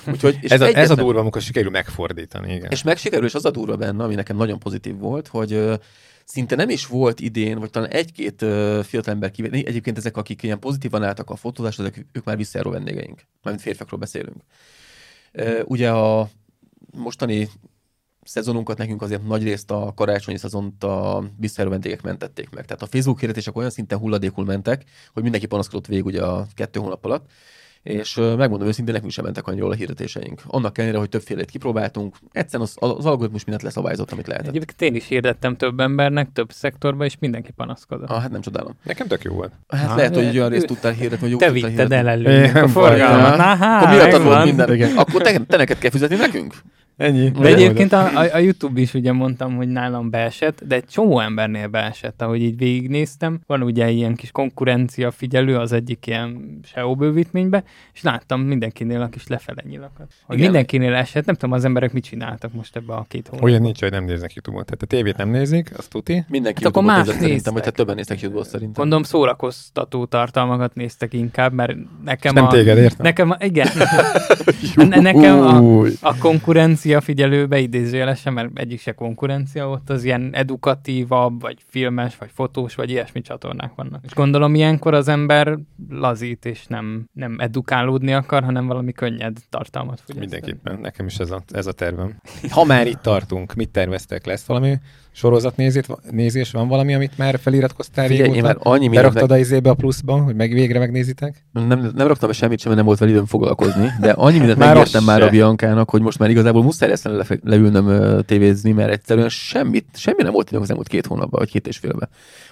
Úgyhogy, és Ez a, ez a egyetlen- durva, amikor sikerül megfordítani, igen. és meg sikerül, és az a durva benne, ami nekem nagyon pozitív volt, hogy szinte nem is volt idén, vagy talán egy-két ö, fiatalember kivétel, egyébként ezek, akik ilyen pozitívan álltak a fotózáshoz, ezek, ők már visszajáró vendégeink, mármint férfiakról beszélünk. Ugye a mostani szezonunkat nekünk azért nagy részt a karácsonyi szezont a visszajáró vendégek mentették meg. Tehát a Facebook hirdetések olyan szinten hulladékul mentek, hogy mindenki panaszkodott végig ugye a kettő hónap alatt, és megmondom őszintén, nekünk sem mentek jól a hirdetéseink. Annak ellenére, hogy többfélét kipróbáltunk, egyszerűen az, az algoritmus mindent leszabályozott, amit lehetett. egyébként én is hirdettem több embernek, több szektorban, és mindenki panaszkodott. Ah, hát nem csodálom. Nekem tök jó volt. Hát Ah, lehet, hogy egy olyan részt tudtál hirdetni, hogy jó Te vitted el előnynek a forgalmat. Na, hát, Akkor volt megvan. minden. Igen. Akkor te, te neked kell fizetni nekünk? Ennyi. De egyébként a, a, a YouTube is ugye mondtam, hogy nálam beesett, de egy csomó embernél beesett, ahogy így végignéztem. Van ugye ilyen kis konkurencia figyelő az egyik ilyen SEO bővítménybe, és láttam mindenkinél a kis lefele nyilakat. Hogy Igen. mindenkinél esett, nem tudom, az emberek mit csináltak most ebbe a két hónapban. Olyan nincs, hogy nem néznek YouTube-on. Tehát a tévét nem nézik, azt tuti. Mindenki Hát akkor más nézett szerintem, néztek. vagy hát többen néztek YouTube-ot szerintem. Gondolom szórakoztató tartalmakat néztek inkább, mert nekem Nem a... téged, értem? Nekem, a, igen. Ne- nekem a, a konkurencia figyelőbe idézőjelesen, mert egyik se konkurencia, ott az ilyen edukatívabb, vagy filmes, vagy fotós, vagy ilyesmi csatornák vannak. És gondolom ilyenkor az ember lazít, és nem, nem edukálódni akar, hanem valami könnyed tartalmat fogyaszt. Mindenképpen, nekem is ez a, ez a tervem. Ha már itt tartunk, mit terveztek? Lesz valami sorozatnézés nézés van valami, amit már feliratkoztál Figyelj, én régóta? már annyi Beraktad a izébe a pluszban, hogy meg végre megnézitek? Nem, nem raktam be semmit sem, mert nem volt vele időm foglalkozni, de annyi mindent Már megértem már se. a Biancának, hogy most már igazából muszáj lesz le, leülnöm tévézni, mert egyszerűen semmit, semmi nem volt időm az elmúlt két hónapban, vagy két és félben.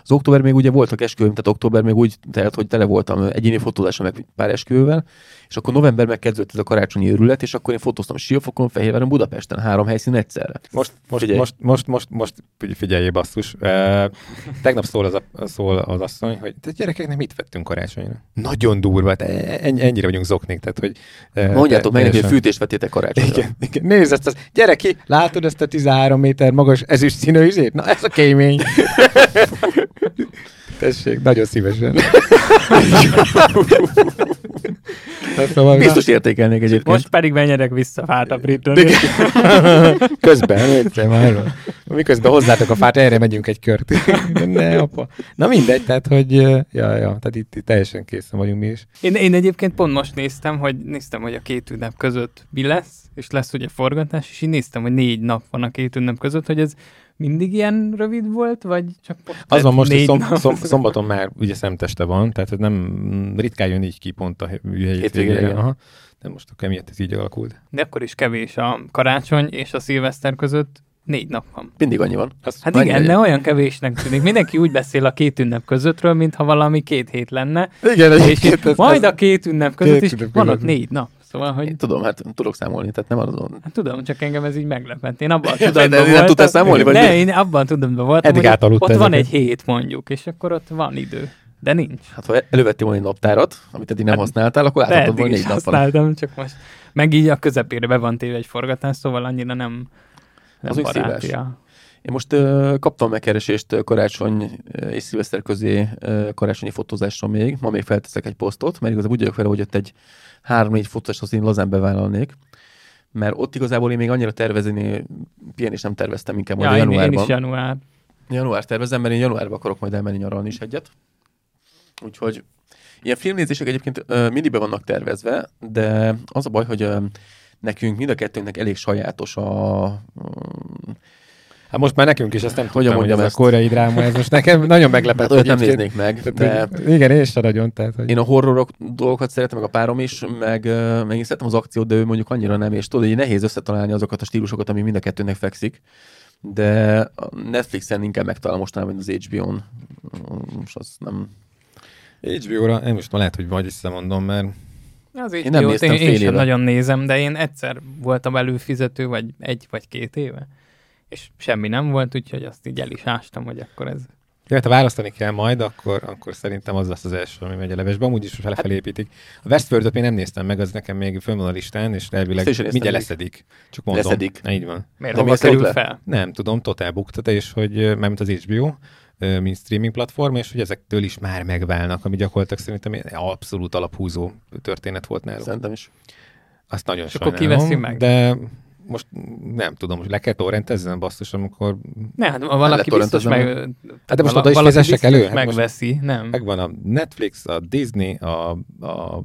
Az október még ugye voltak esküvőm, tehát október még úgy telt, hogy tele voltam egyéni fotózással, meg pár esküvővel, és akkor november megkezdődött ez a karácsonyi őrület, és akkor én fotóztam Siófokon, Fehérváron, Budapesten, három helyszín egyszerre. Most, most, Figyelj. most, most, most, most figy- figyeljél basszus. Uh, tegnap szól az, a, szól az asszony, hogy te gyerekeknek mit vettünk karácsonyra? Nagyon durva, te ennyi, ennyire vagyunk zoknék, tehát hogy... Uh, Mondjátok meg hogy fűtést vettétek karácsonyra. Igen, igen. Nézd ezt, az, gyere ki, látod ezt a 13 méter magas ezüst színű izét? Na ez a kémény. Tessék, nagyon szívesen. Na, szóval, Biztos értékelnék egyébként. Most pedig menjenek vissza fát a. Közben, egyszer már. Miközben hozzátok a fát, erre megyünk egy kört. ne, apa. Na mindegy, tehát, hogy ja, ja, tehát itt, itt teljesen készen vagyunk mi is. Én, én egyébként pont most néztem, hogy néztem, hogy a két ünnep között mi lesz, és lesz ugye forgatás, és így néztem, hogy négy nap van a két ünnep között, hogy ez mindig ilyen rövid volt, vagy csak most Az van lett most, hogy négy szom, szom, szombaton már ugye szemteste van, tehát nem ritkán jön így ki pont a Hétvégére. Aha. De most akkor emiatt ez így alakult. De akkor is kevés a karácsony és a szilveszter között négy nap van. Mindig annyi van. Az Hát igen, de olyan kevésnek tűnik. Mindenki úgy beszél a két ünnep közöttről, mintha valami két hét lenne, Igen, és egyébként ez- majd a két ünnep között Két is ünnep van ott négy nap. Szóval, hogy Én tudom, hát tudok számolni, tehát nem azon. Hát tudom, csak engem ez így meglepett. Én abban De tudatban nem voltam. tudtál számolni, vagy Ne, mi? én abban tudatban voltam, Eddig hogy ott van ezeket. egy hét mondjuk, és akkor ott van idő. De nincs. Hát ha elővettél volna egy naptárat, amit eddig nem Hát, használtál, akkor átadtad volna négy napon. használtam, csak most meg így a közepére be van téve egy forgatás, szóval annyira nem, nem Az úgy baráti. szíves. a- Én most uh, kaptam megkeresést ö, karácsony ö, és szilveszter közé uh, karácsonyi fotózásra még. Ma még felteszek egy posztot, mert igazából úgy vagyok vele, hogy ott egy három-négy fotózást azt én lazán bevállalnék. Mert ott igazából én még annyira tervezni, pihenést nem terveztem, inkább majd Ja, a én, én januárban. is január. Január tervezem, mert én januárban akarok majd elmenni nyaralni is egyet. Úgyhogy ilyen filmnézések egyébként ö, mindig be vannak tervezve, de az a baj, hogy ö, nekünk mind a kettőnknek elég sajátos a... Hát most már nekünk is, ezt nem Hogyan tudtam, hogy mondjam ez a ezt? koreai dráma, ez most nekem nagyon meglepett. Hát nem néznék meg, de hogy- Igen, én sem nagyon. Tehát, hogy... én a horrorok dolgokat szeretem, meg a párom is, meg, meg én szeretem az akciót, de ő mondjuk annyira nem, és tudod, hogy nehéz összetalálni azokat a stílusokat, ami mind a kettőnek fekszik. De a Netflixen inkább megtalálom mostanában, mint az HBO-n. Most az nem... HBO-ra, én most már lehet, hogy vagy visszamondom, mert Az Én én nem nem néztem én, fél én sem éve. nagyon nézem, de én egyszer voltam előfizető, vagy egy vagy két éve, és semmi nem volt, úgyhogy azt így el is ástam, hogy akkor ez Ja, hát ha választani kell majd, akkor, akkor szerintem az lesz az első, ami megy a levesbe. Amúgy is fele felépítik. A Westworld-ot még nem néztem meg, az nekem még fönn van a listán, és elvileg mindjárt leszedik. Csak mondom. Leszedik. Így van. miért De hova kerül le? fel? Nem tudom, totál buktat, és hogy mármint az HBO, mint streaming platform, és hogy ezektől is már megválnak, ami gyakorlatilag szerintem egy abszolút alaphúzó történet volt náluk. Szerintem is. Azt nagyon És akkor sajnálom, ki veszi meg? De most nem tudom, hogy le kell torrentezzen basszus, amikor Ne, hát valaki biztos meg... Hát de most vala- oda is fizessek elő? Hát most- Megveszi, nem. megvan a Netflix, a Disney, a, a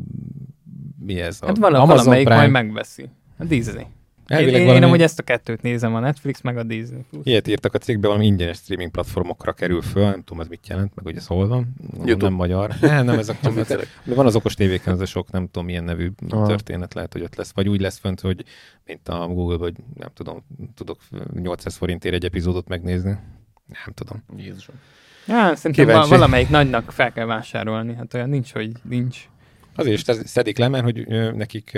mi ez? A Hát vala, Amazon valamelyik Prime. majd megveszi. A Disney. Én, Elvileg én, én valami- amúgy ezt a kettőt nézem, a Netflix meg a Disney. Plus. Ilyet írtak a cikkben, valami ingyenes streaming platformokra kerül föl, nem tudom, ez mit jelent, meg hogy ez hol van. YouTube. Nem magyar. Nem, nem, ez a viccelek. de van az okos tévéken, az a sok, nem tudom, milyen nevű Aha. történet lehet, hogy ott lesz. Vagy úgy lesz fönt, hogy mint a Google, hogy nem tudom, tudok 800 forintért egy epizódot megnézni. Nem tudom. Jézusom. Ja, szerintem Kíváncsi. va- valamelyik nagynak fel kell vásárolni. Hát olyan nincs, hogy nincs. Azért is szedik le, mert hogy nekik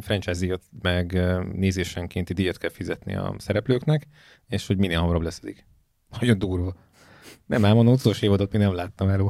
franchise díjat, meg nézésenkénti díjat kell fizetni a szereplőknek, és hogy minél hamarabb leszedik. Nagyon durva. Nem elmondom, utolsó évadot mi nem láttam elő.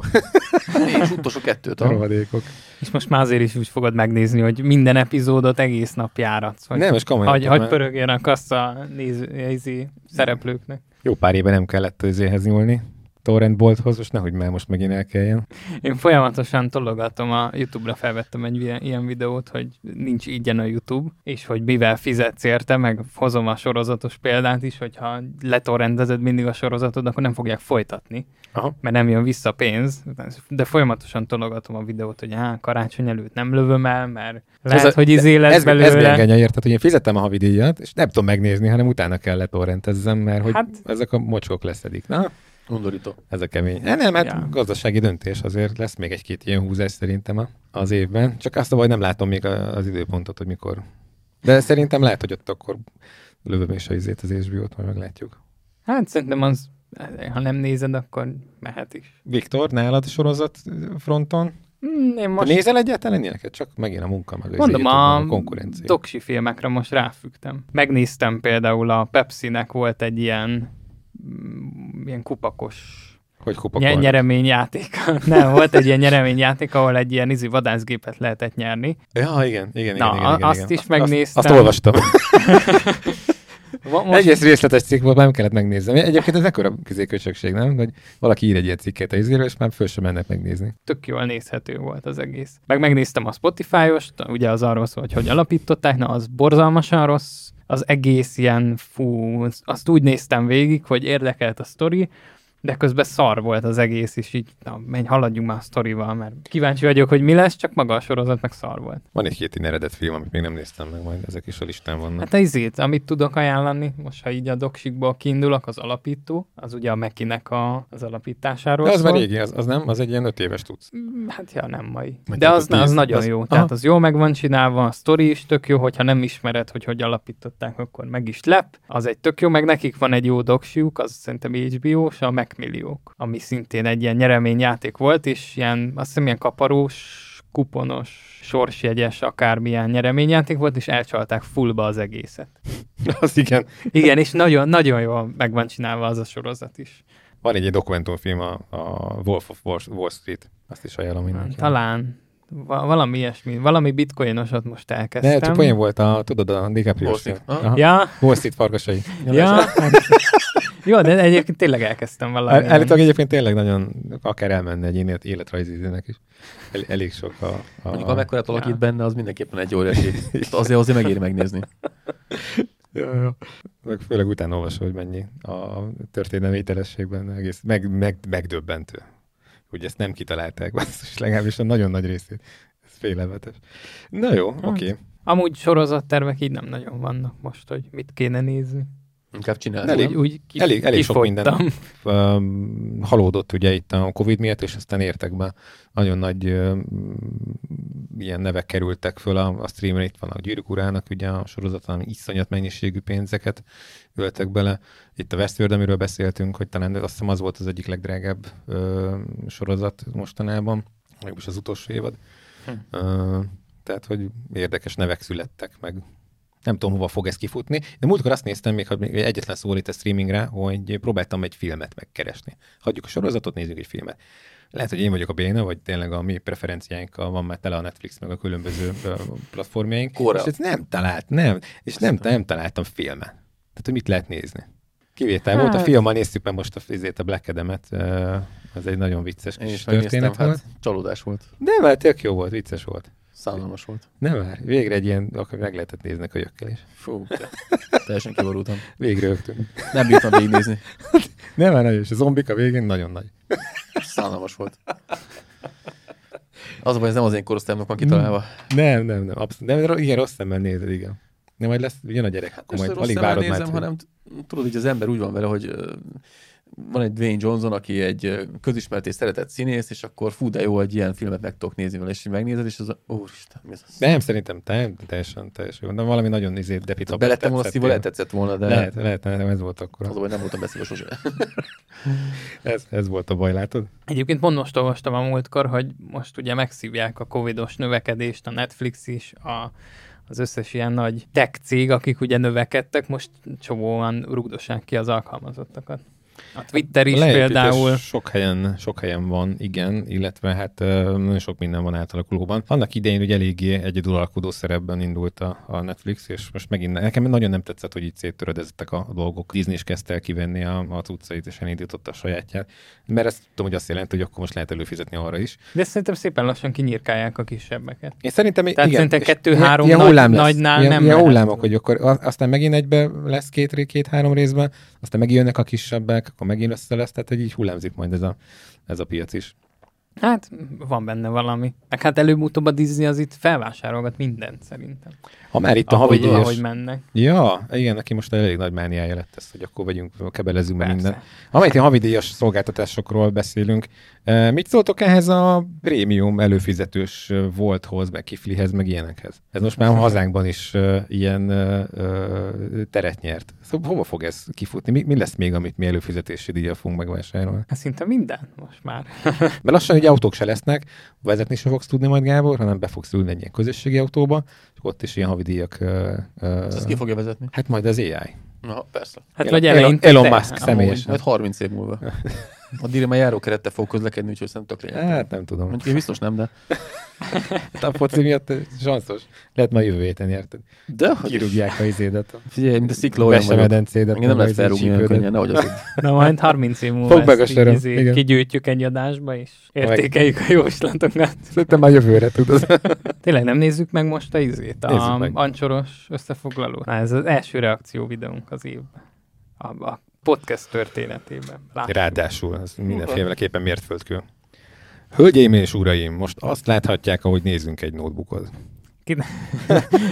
És utolsó kettőt. A A... rohadékok. És most már azért is úgy fogod megnézni, hogy minden epizódot egész nap járatsz. Hogy Nem, és komolyan. hagy, hagy már pörögjön a kassa néző, nézi szereplőknek. Jó pár éve nem kellett ezéhez nyúlni. Torrentbolthoz, most nehogy már most megint el kelljen. Én folyamatosan tologatom, a YouTube-ra felvettem egy ilyen, videót, hogy nincs ingyen a YouTube, és hogy mivel fizetsz érte, meg hozom a sorozatos példát is, hogyha letorrendezed mindig a sorozatod, akkor nem fogják folytatni, Aha. mert nem jön vissza pénz, de folyamatosan tologatom a videót, hogy á, karácsony előtt nem lövöm el, mert lehet, Ez a- hogy izé lesz Ez, ez belőle. mérgenya érted, hogy én fizettem a havidíjat, és nem tudom megnézni, hanem utána kell letorrentezzem, mert hogy hát... Hát- ezek a mocskok leszedik. Na, Undorító. ez a kemény. Ne, nem, hát Ja. gazdasági döntés azért lesz még egy-két ilyen húzás szerintem a- az évben. Csak azt a baj, nem látom még az időpontot, hogy mikor. De szerintem lehet, hogy ott akkor lövöm is a izét az HBO-t, majd meglátjuk. Hát szerintem az, ha nem nézed, akkor mehet is. Viktor, nálad a sorozat fronton? Hmm, én Most... most Nézel egyáltalán ilyeneket? Csak megint a munka, meg az Mondom, a a konkurencia. doksi filmekre most ráfügtem. Megnéztem például a Pepsi-nek volt egy ilyen mm, ilyen kupakos hogy kupakolnak. nyereményjáték. Nem, volt egy ilyen nyereményjáték, ahol egy ilyen izi vadászgépet lehetett nyerni. Ja, igen, igen, Na, igen, igen, igen, azt igen. is megnéztem. Azt, azt olvastam. Most... Egész részletes cikk volt, nem kellett megnézni. Egyébként ez ekkora közéköcsökség, nem? Hogy valaki ír egy ilyen cikket a izéről, és már föl sem mennek megnézni. tök jól nézhető volt az egész. Meg megnéztem a Spotify-ost, ugye az arról szól, hogy hogy alapították, na az borzalmasan rossz, az egész ilyen, fú, azt úgy néztem végig, hogy érdekelt a sztori, de közben szar volt az egész, és így, na, menj, haladjunk már a sztorival, mert kíváncsi vagyok, hogy mi lesz, csak maga a sorozat meg szar volt. Van egy-két ilyen eredet film, amit még nem néztem meg, majd ezek is a listán vannak. Hát a izét, amit tudok ajánlani, most ha így a doksikból kiindulok, az alapító, az ugye a Mekinek a, az alapításáról De az szól. már régi, az, az nem, az egy ilyen öt éves tudsz. Mm, Hát ja, nem mai. Vagy De tehát az, a tíz- az nagyon az- jó. aha. Tehát az jó meg van csinálva, a sztori is tök jó, hogyha nem ismered, hogy hogy alapították, akkor meg is lep. Az egy tök jó, meg nekik van egy jó doksiuk, az szerintem HBO-s, a Macmilliók, ami szintén egy ilyen nyereményjáték volt, és ilyen, azt hiszem ilyen kaparós, kuponos, sorsjegyes, akármilyen nyereményjáték volt, és elcsalták fullba az egészet. az igen. Igen, és nagyon, nagyon jól meg van csinálva az a sorozat is. Van egy ilyen dokumentumfilm, a, a Wolf of Wall, Street. Azt is ajánlom mindenkinek. Talán va- valami ilyesmi, valami bitcoinosat most elkezdtem. Ne, csak olyan volt a, tudod, a DiCaprio Wall Street. Ja, Wall Street farkasai. ja. Jó, de egyébként tényleg elkezdtem valami. El, állítólag egyébként tényleg nagyon, akár elmenne egy élet, életrajzizének is. El, elég sok a... a Mondjuk amekkorát alakít Ja. benne, az mindenképpen egy óriási. Azért azért megéri megnézni. Ja, ja. Meg főleg utána olvasol, hogy mennyi a történelmi hitelességben egész meg, meg, megdöbbentő. Hogy ezt nem kitalálták, basszus, legalábbis a nagyon nagy részét. Ez félelmetes. Na jó, oké. Okay. Amúgy sorozattervek így nem nagyon vannak most, hogy mit kéne nézni. Inkább csinálni. Elég- úgy, úgy ki, elég- elég sok minden. Um, halódott ugye itt a Covid miatt, és aztán értek be nagyon nagy um, ilyen nevek kerültek föl a, a streamre. Itt van a Gyűrűk Urának, ugye a sorozat, ami iszonyat mennyiségű pénzeket öltek bele. Itt a Westworld, amiről beszéltünk, hogy talán azt hiszem az volt az egyik legdrágább ö, sorozat mostanában, legalábbis az utolsó évad. Hm. Ö, tehát, hogy érdekes nevek születtek, meg nem tudom, hova fog ez kifutni. De múltkor azt néztem, még ha még egyetlen szó itt a streamingre, hogy próbáltam egy filmet megkeresni. Hagyjuk a sorozatot, nézzük egy filmet. Lehet, hogy én vagyok a béna, vagy tényleg a mi preferenciáinkkal van már tele a Netflix, meg a különböző platformjaink. Kóra. És ezt nem talált, nem, és nem, nem találtam filmet. Tehát, hogy mit lehet nézni. Kivétel hát. volt, a filmmal néztük meg most a, izét, a Black Adam-et, ez egy nagyon vicces kis történet volt. hát csalódás volt. Nem, hát tök jó volt, vicces volt. Szánalmas volt. Nem már, végre egy ilyen, akkor meg lehetett nézni a kölyökkel is. Fú, te- teljesen kiborultam. Végre rögtünk. Nem bírtam végignézni. Nem már nagyon, és a zombik a végén nagyon nagy. Szánalmas volt. Az a baj, ez nem az én korosztályomnak van kitalálva. Nem, nem, nem, abszolút. Nem, igen, rossz szemmel nézed, igen. Nem, majd lesz, jön a gyerek, hát akkor majd alig várod nézem, már. hogy- hanem tudod, így az ember úgy van vele, hogy ö, van egy Dwayne Johnson, aki egy közismert és szeretett színész, és akkor fú, de jó, egy ilyen filmet meg tudok nézni vele, és így megnézed, és az, úristen, mi ez az? Nem, szerintem te, teljesen, teljesen jó. De valami nagyon izé, depit. Belettem volna szívva, lehet tetszett volna, de Lehet, lehet, nem, ez volt akkor. az baj, nem voltam beszélve sose. Ez, ez volt a baj, látod? Egyébként pont most olvastam a múltkor, hogy most ugye megszívják a covidos növekedést, a Netflix is, a, az összes ilyen nagy tech cég, akik ugye növekedtek, most csomóan rugdossák ki az alkalmazottakat. A Twitter is Leépítés például. Sok helyen, sok helyen van, igen, illetve hát nagyon sok minden van átalakulóban. Annak idején ugye eléggé egyedülalkodó szerepben indult a, a Netflix, és most megint nekem nagyon nem tetszett, hogy így széttöredezettek a dolgok. Disney is kezdte el kivenni a, a cuccait, és elindította a sajátját. Mert ezt tudom, hogy azt jelenti, hogy akkor most lehet előfizetni arra is. De szerintem szépen lassan kinyírkálják a kisebbeket. Én szerintem Tehát igen, szerintem kettő-három nagy- hullám lesz. nagynál ilyen, nem ilyen hullámok, hogy akkor aztán megint egybe lesz két, ré- két-három részben, aztán megint jönnek a kisebbek, akkor megint össze lesz, tehát hogy így hullámzik majd ez a, ez a piac is. Hát van benne valami. Meg hát előbb-utóbb a Disney az itt felvásárolgat mindent szerintem. Ha már itt a ahogy, havidíjas... ahogy mennek. Ja, igen, neki most elég nagy mániája lett ez, hogy akkor vegyünk, kebelezzünk be Persze. minden. Amelyik a havidíjas szolgáltatásokról beszélünk. E, Mit szóltok ehhez a prémium előfizetős e, volthoz, meg kiflihez, meg ilyenekhez? Ez most már a hazánkban is e, ilyen e, teret nyert. Szóval hova fog ez kifutni? Mi, mi lesz még, amit mi előfizetési díjjal fogunk megvásárolni? Hát szinte minden most már. Mert lassan ugye autók se lesznek, vezetni sem fogsz tudni majd Gábor, hanem be fogsz ülni egy ilyen közösségi autóba, és ott is ilyen havidíjak. Uh, Ezt ki fogja vezetni? Hát majd az AI. Na, persze. Hát Elon- vagy Elon- Elon te, Musk személyesen. Hát 30 év múlva. Addigra már járókerettel fog közlekedni, úgyhogy szerintem tök lényegtelen. Hát nem tudom. Mondjuk én biztos nem, de... Hát a foci miatt sanszos. Lehet ma jövő héten, érted? De, hogy Kirúgják a izédet. Figyelj, mint a szikla olyan vagyok. Besemedencédet. Engem nem lehet az felrúgni olyan könnyen, nehogy az Na majd 30 év múlva Fogd meg a ezt így söröm, izé igen. kigyűjtjük egy adásba, és értékeljük a jóslatokat. Szerintem már jövőre tudod. Tényleg nem nézzük meg most a izét, a ancsoros összefoglalót. Na, ez az első reakció videónk az évben. A, a podcast történetében. Lássuk. Ráadásul, ez mindenféleképpen mértföldkő. Hölgyeim és uraim, most azt láthatják, ahogy nézünk egy notebookot.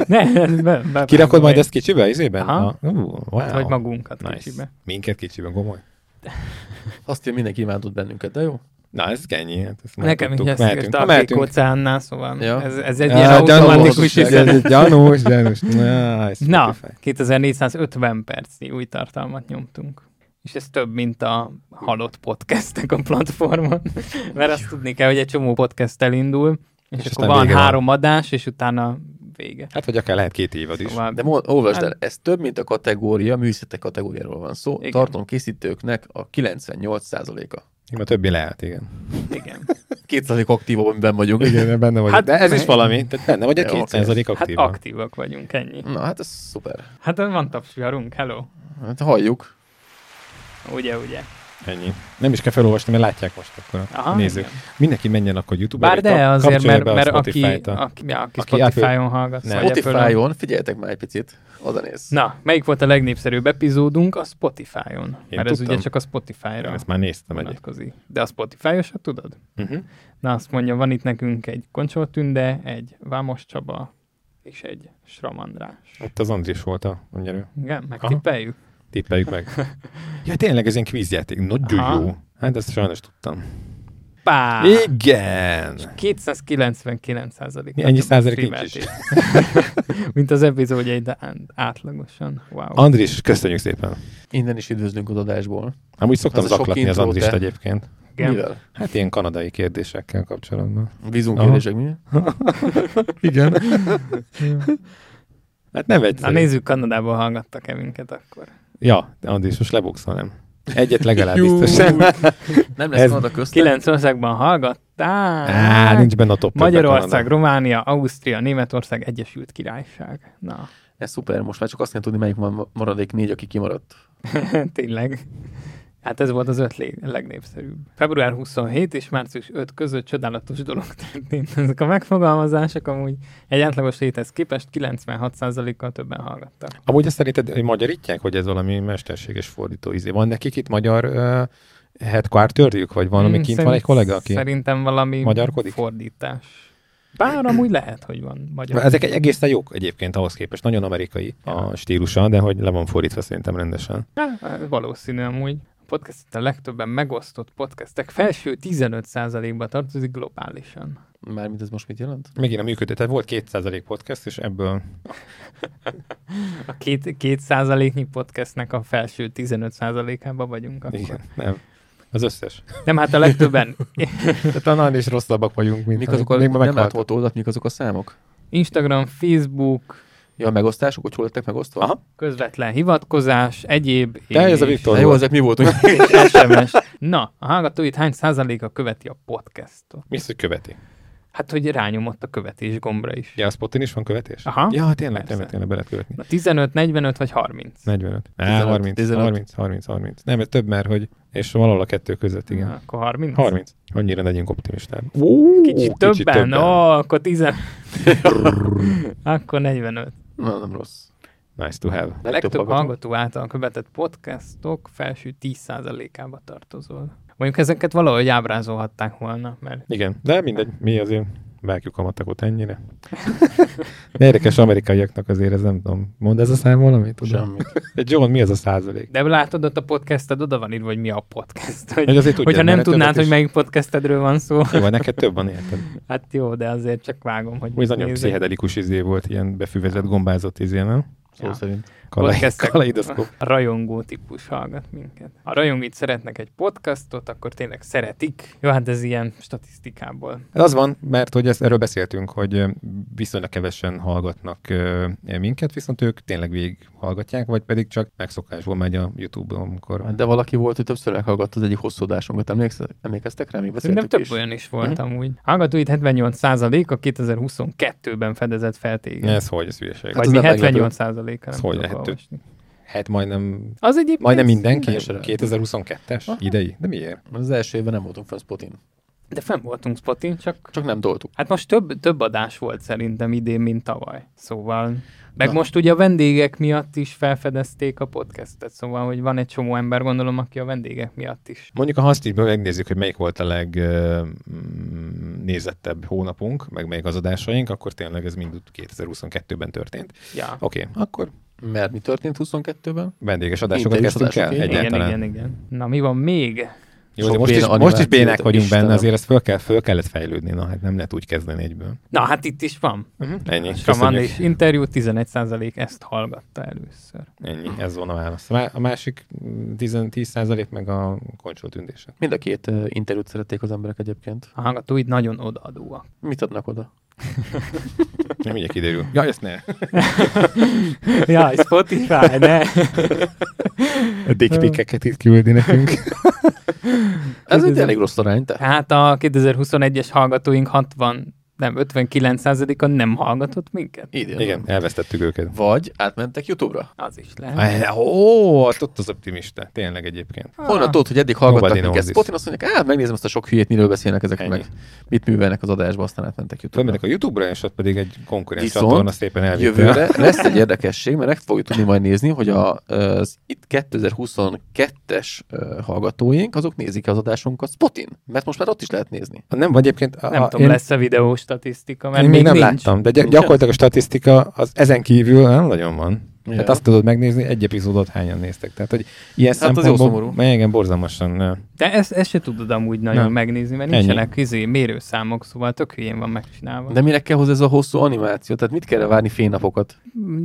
ne, ne, be, be, Kirakod majd ezt kicsibe, izében? Aha. Ah, uh, wow. Hát, vagy magunkat nice. kicsibe. Minket kicsiben, gomoly. Azt hogy mindenki imádott bennünket, de jó? Na, ez ennyi. Hát ezt Nekem is ezt Mehetünk. a óceánnál, szóval Ja. ez, ez egy ilyen automatikus gyanús, üzenet. ez Gyanús, gyanús. Na, ez Na, Spotify. 2450 percnyi új tartalmat nyomtunk. És ez több, mint a halott podcastek a platformon. Mert azt tudni kell, hogy egy csomó podcast elindul, és, És akkor van vége van. három adás, és utána vége. Hát, vagy akár lehet két évad is. Szóval De olvasd el, Hát- ez több, mint a kategória, művészetek kategóriáról van szó. Igen. Tartalomkészítőknek a 98%-a. A többi lehet, igen. igen. 2% aktívabb, amiben vagyunk. Igen, benne vagy. Hát- De ez is valami. Tehát benne vagy a Jó, 2% Hát aktív. aktívak vagyunk, ennyi. Na, hát ez szuper. Hát van tapsviharunk, hello. Hát halljuk. Ugye, ugye. Ennyi. Nem is kell felolvasni, mert látják most akkor a Aha, nézők. igen. Mindenki menjen akkor YouTube-ra. Bár de azért, mert, mert aki, aki, ja, aki, aki Spotify-on hallgat. Spotify-on, figyeljetek már egy picit, oda néz. Na, melyik volt a legnépszerűbb epizódunk? A Spotify-on. Én mert ez tudtam. ugye csak a Én Spotify-ra ezt már néztem egyet. vonatkozik. De a Spotify-osat tudod? Uh-huh. Na, azt mondja, van itt nekünk egy Koncsol Tünde, egy Vámos Csaba, és egy Sram András. Ott az Andris volt a nyerő. Igen, megtippeljük? Tippeljük meg. ja, tényleg ez ilyen kvízjáték. Nagyon Aha. jó. Hát ezt sajnos tudtam. Pá! Igen! 299 százalék. Ennyi százalék nincs is. Mint az epizódjaid átlagosan. Wow. Andris, köszönjük szépen. Innen is üdvözlünk az adásból. Amúgy szoktam Az zaklatni az Andrist te. egyébként. Igen. Mivel? Hát ilyen kanadai kérdésekkel kapcsolatban. Vízunk Aha. kérdések mi? Igen. hát nem Na egyszerű. nézzük, Kanadában hallgattak-e minket akkor. Ja, de Andris, most lebukszolnám. Egyet legalább Jú. biztos. Nem lesz Kanada köztem? Kilenc országban hallgattál. Á, nincs benne a top Magyarország. Románia, Ausztria, Németország, Egyesült Királyság. Na, Ez szuper, most már csak azt kell tudni, melyik van maradék négy, aki kimaradt. tényleg. Hát ez volt az öt legnépszerűbb. Február 27 és március 5 között csodálatos dolog történt. Ezek a megfogalmazások amúgy egy átlagos léthez képest 96%-kal többen hallgattak. Amúgy ezt szerinted hogy magyarítják, hogy ez valami mesterséges fordító izé? Van nekik itt magyar uh, headquarterjük, vagy valami Hmm, kint szerint- van egy kollega, aki... Szerintem valami magyarkodik? fordítás. Bár amúgy lehet, hogy van magyar. Ezek egy egészen jók egyébként ahhoz képest. Nagyon amerikai a stílusa, de hogy le van fordítva szerintem rendesen. Há, valószínű amúgy. A podcast a legtöbben megosztott podcastek felső 15%-ba tartozik globálisan. Mármint ez most mit jelent? Megint a működő, tehát volt 2% podcast, és ebből A két, két százaléknyi podcastnek a felső 15%-ában vagyunk akkor. igen, nem. Az összes. Nem, hát a legtöbben Tehát annál is rosszabbak vagyunk, mint Mik azok a még nem látható mik azok a számok? Instagram, Facebook, Ja, a megosztások, hogy hol lettek megosztva? Aha. Közvetlen hivatkozás, egyéb De ez a és- Viktor jó, ezek mi voltunk? és SMS. Na, a hallgatóit hány százaléka követi a podcastot? Mi az, hogy követi? Hát, hogy rányomott a követés gombra is. Ja, a Spotin is van követés? Aha. Ja, tényleg, Persze. tényleg, tényleg be lehet követni. Na, 15, 45 vagy 30? 45. Á, 15, 30, 15. 30, 30, 30. Nem, ez több már, hogy és valahol a kettő között, igen. Na, akkor 30? 30. Annyira legyünk optimisták. Ó, Kicsit többen? Ó, akkor 10. akkor 45. Na, nem rossz. Nice to have. A legtöbb hallgató által követett podcastok felső 10%-ába tartozol. Mondjuk ezeket valahogy ábrázolhatták volna, mert Igen, de mindegy, mi azért vágjuk a matekot ennyire. De érdekes amerikaiaknak azért ez nem tudom. Mond ez a szám valamit? Tudom. Semmit. De John, mi az a százalék? de látod ott a podcasted, oda van írva, hogy mi a podcast. Hogy, Hogy azért tudjad, hogyha nem tudnád, hogy melyik podcastedről van szó, Jó, neked több van, érted? hát jó, de azért csak vágom, hogy Ez nagyon pszichedelikus izé volt, ilyen befüvezett, gombázott izé, nem? Szó Ja. szerint. Podcastek. Kaleidoszkóp. A rajongó típus hallgat minket. Ha rajongit szeretnek egy podcastot, akkor tényleg szeretik. Jó, hát ez ilyen statisztikából. Ez az van, mert hogy ezt, erről beszéltünk, hogy viszonylag kevesen hallgatnak minket, viszont ők tényleg végig hallgatják, vagy pedig csak megszokásból megy a YouTube-on, amikor... De valaki volt, hogy többször meghallgatta az egyik hosszú adásunkat. Emlékeztek rá? Még beszéltük több is. olyan is volt amúgy. Hallgatóit 78% a 2022-ben fedezett feltéged. Ez hogy, ez hülyeség. Hát Vagy az mi nem meglepő. 78%-a Ez nem hogy lehet olvasni. Hát majdnem, Az egyébként majdnem mindenki, teljesen. 2022-es Aha. idei. De miért? Az első évben nem voltunk fel Spotin. De fenn voltunk Spotin, csak Csak nem doltuk. hát most több, több adás volt szerintem idén, mint tavaly. Szóval meg Na. most ugye a vendégek miatt is felfedezték a podcastet, szóval, hogy van egy csomó ember, gondolom, aki a vendégek miatt is. Mondjuk, ha azt így megnézzük, hogy melyik volt a legnézettebb hónapunk, meg melyik az adásaink, akkor tényleg ez mind 2022-ben történt. Ja. Oké, okay, akkor Mert mi történt 22-ben? vendéges adásokat kezdtünk el adások, igen. Igen, egyáltalán. igen. Na, mi van még? Jó, de most is, most is bénák vagyunk Istenem. benne, azért ezt föl, kell, föl kellett fejlődni. Na, hát nem lehet úgy kezdeni egyből. Na, hát itt is van. Ennyi. Saman és interjú 11% ezt hallgatta először. Ennyi, ez van a válasz. A má- A másik mm, 10, 10% meg a koncsol tündése. Mind a két uh, interjút szerették az emberek egyébként. A hallgatóid nagyon odaadóak. Mit adnak oda? Nem mindjárt kiderül. Ja, ezt ne. Jaj, Spotify, ne! A dickpikeket itt küldi nekünk. Ez egy elég rossz arány. Hát a 2021-es hallgatóink 60, nem, 59%-a nem hallgatott minket. Idén. Igen, elvesztettük őket. Vagy átmentek YouTube-ra. Az is lehet. Eh, Ó, ott ott az optimista. Tényleg egyébként. Honnan tudod, hogy eddig hallgattak Nobody minket? Spotin azt mondják, á, megnézem azt a sok hülyét, miről beszélnek ezek Ennyi. meg. Mit művelnek az adásba, aztán átmentek YouTube-ra. Fölmennek a YouTube-ra, és ott pedig egy konkurens csatorna szépen elvitte. Jövőre lesz egy érdekesség, mert meg fogjuk tudni majd nézni, hogy a, az itt 2022-es ö, hallgatóink, azok nézik az adásunkat Spotin, mert most már ott is lehet nézni. Nem, vagy egyébként... A, Nem a, tudom, lesz a videó statisztika, mert én még nem nincs. láttam, de gy- gyakorlatilag a statisztika az ezen kívül nem nagyon van. Ja. Hát azt tudod megnézni, egy epizódot hányan néztek. Tehát, hogy ilyen Hát az jó szempontból, szomorú. igen, borzalmasan. De ezt, ezt se tudod amúgy nagyon Nem. megnézni, mert Ennyi. nincsenek izé, mérőszámok, szóval tök hülyén van megcsinálva. De minek kell hozzá ez a hosszú animáció? Tehát mit kell várni fénynapokat?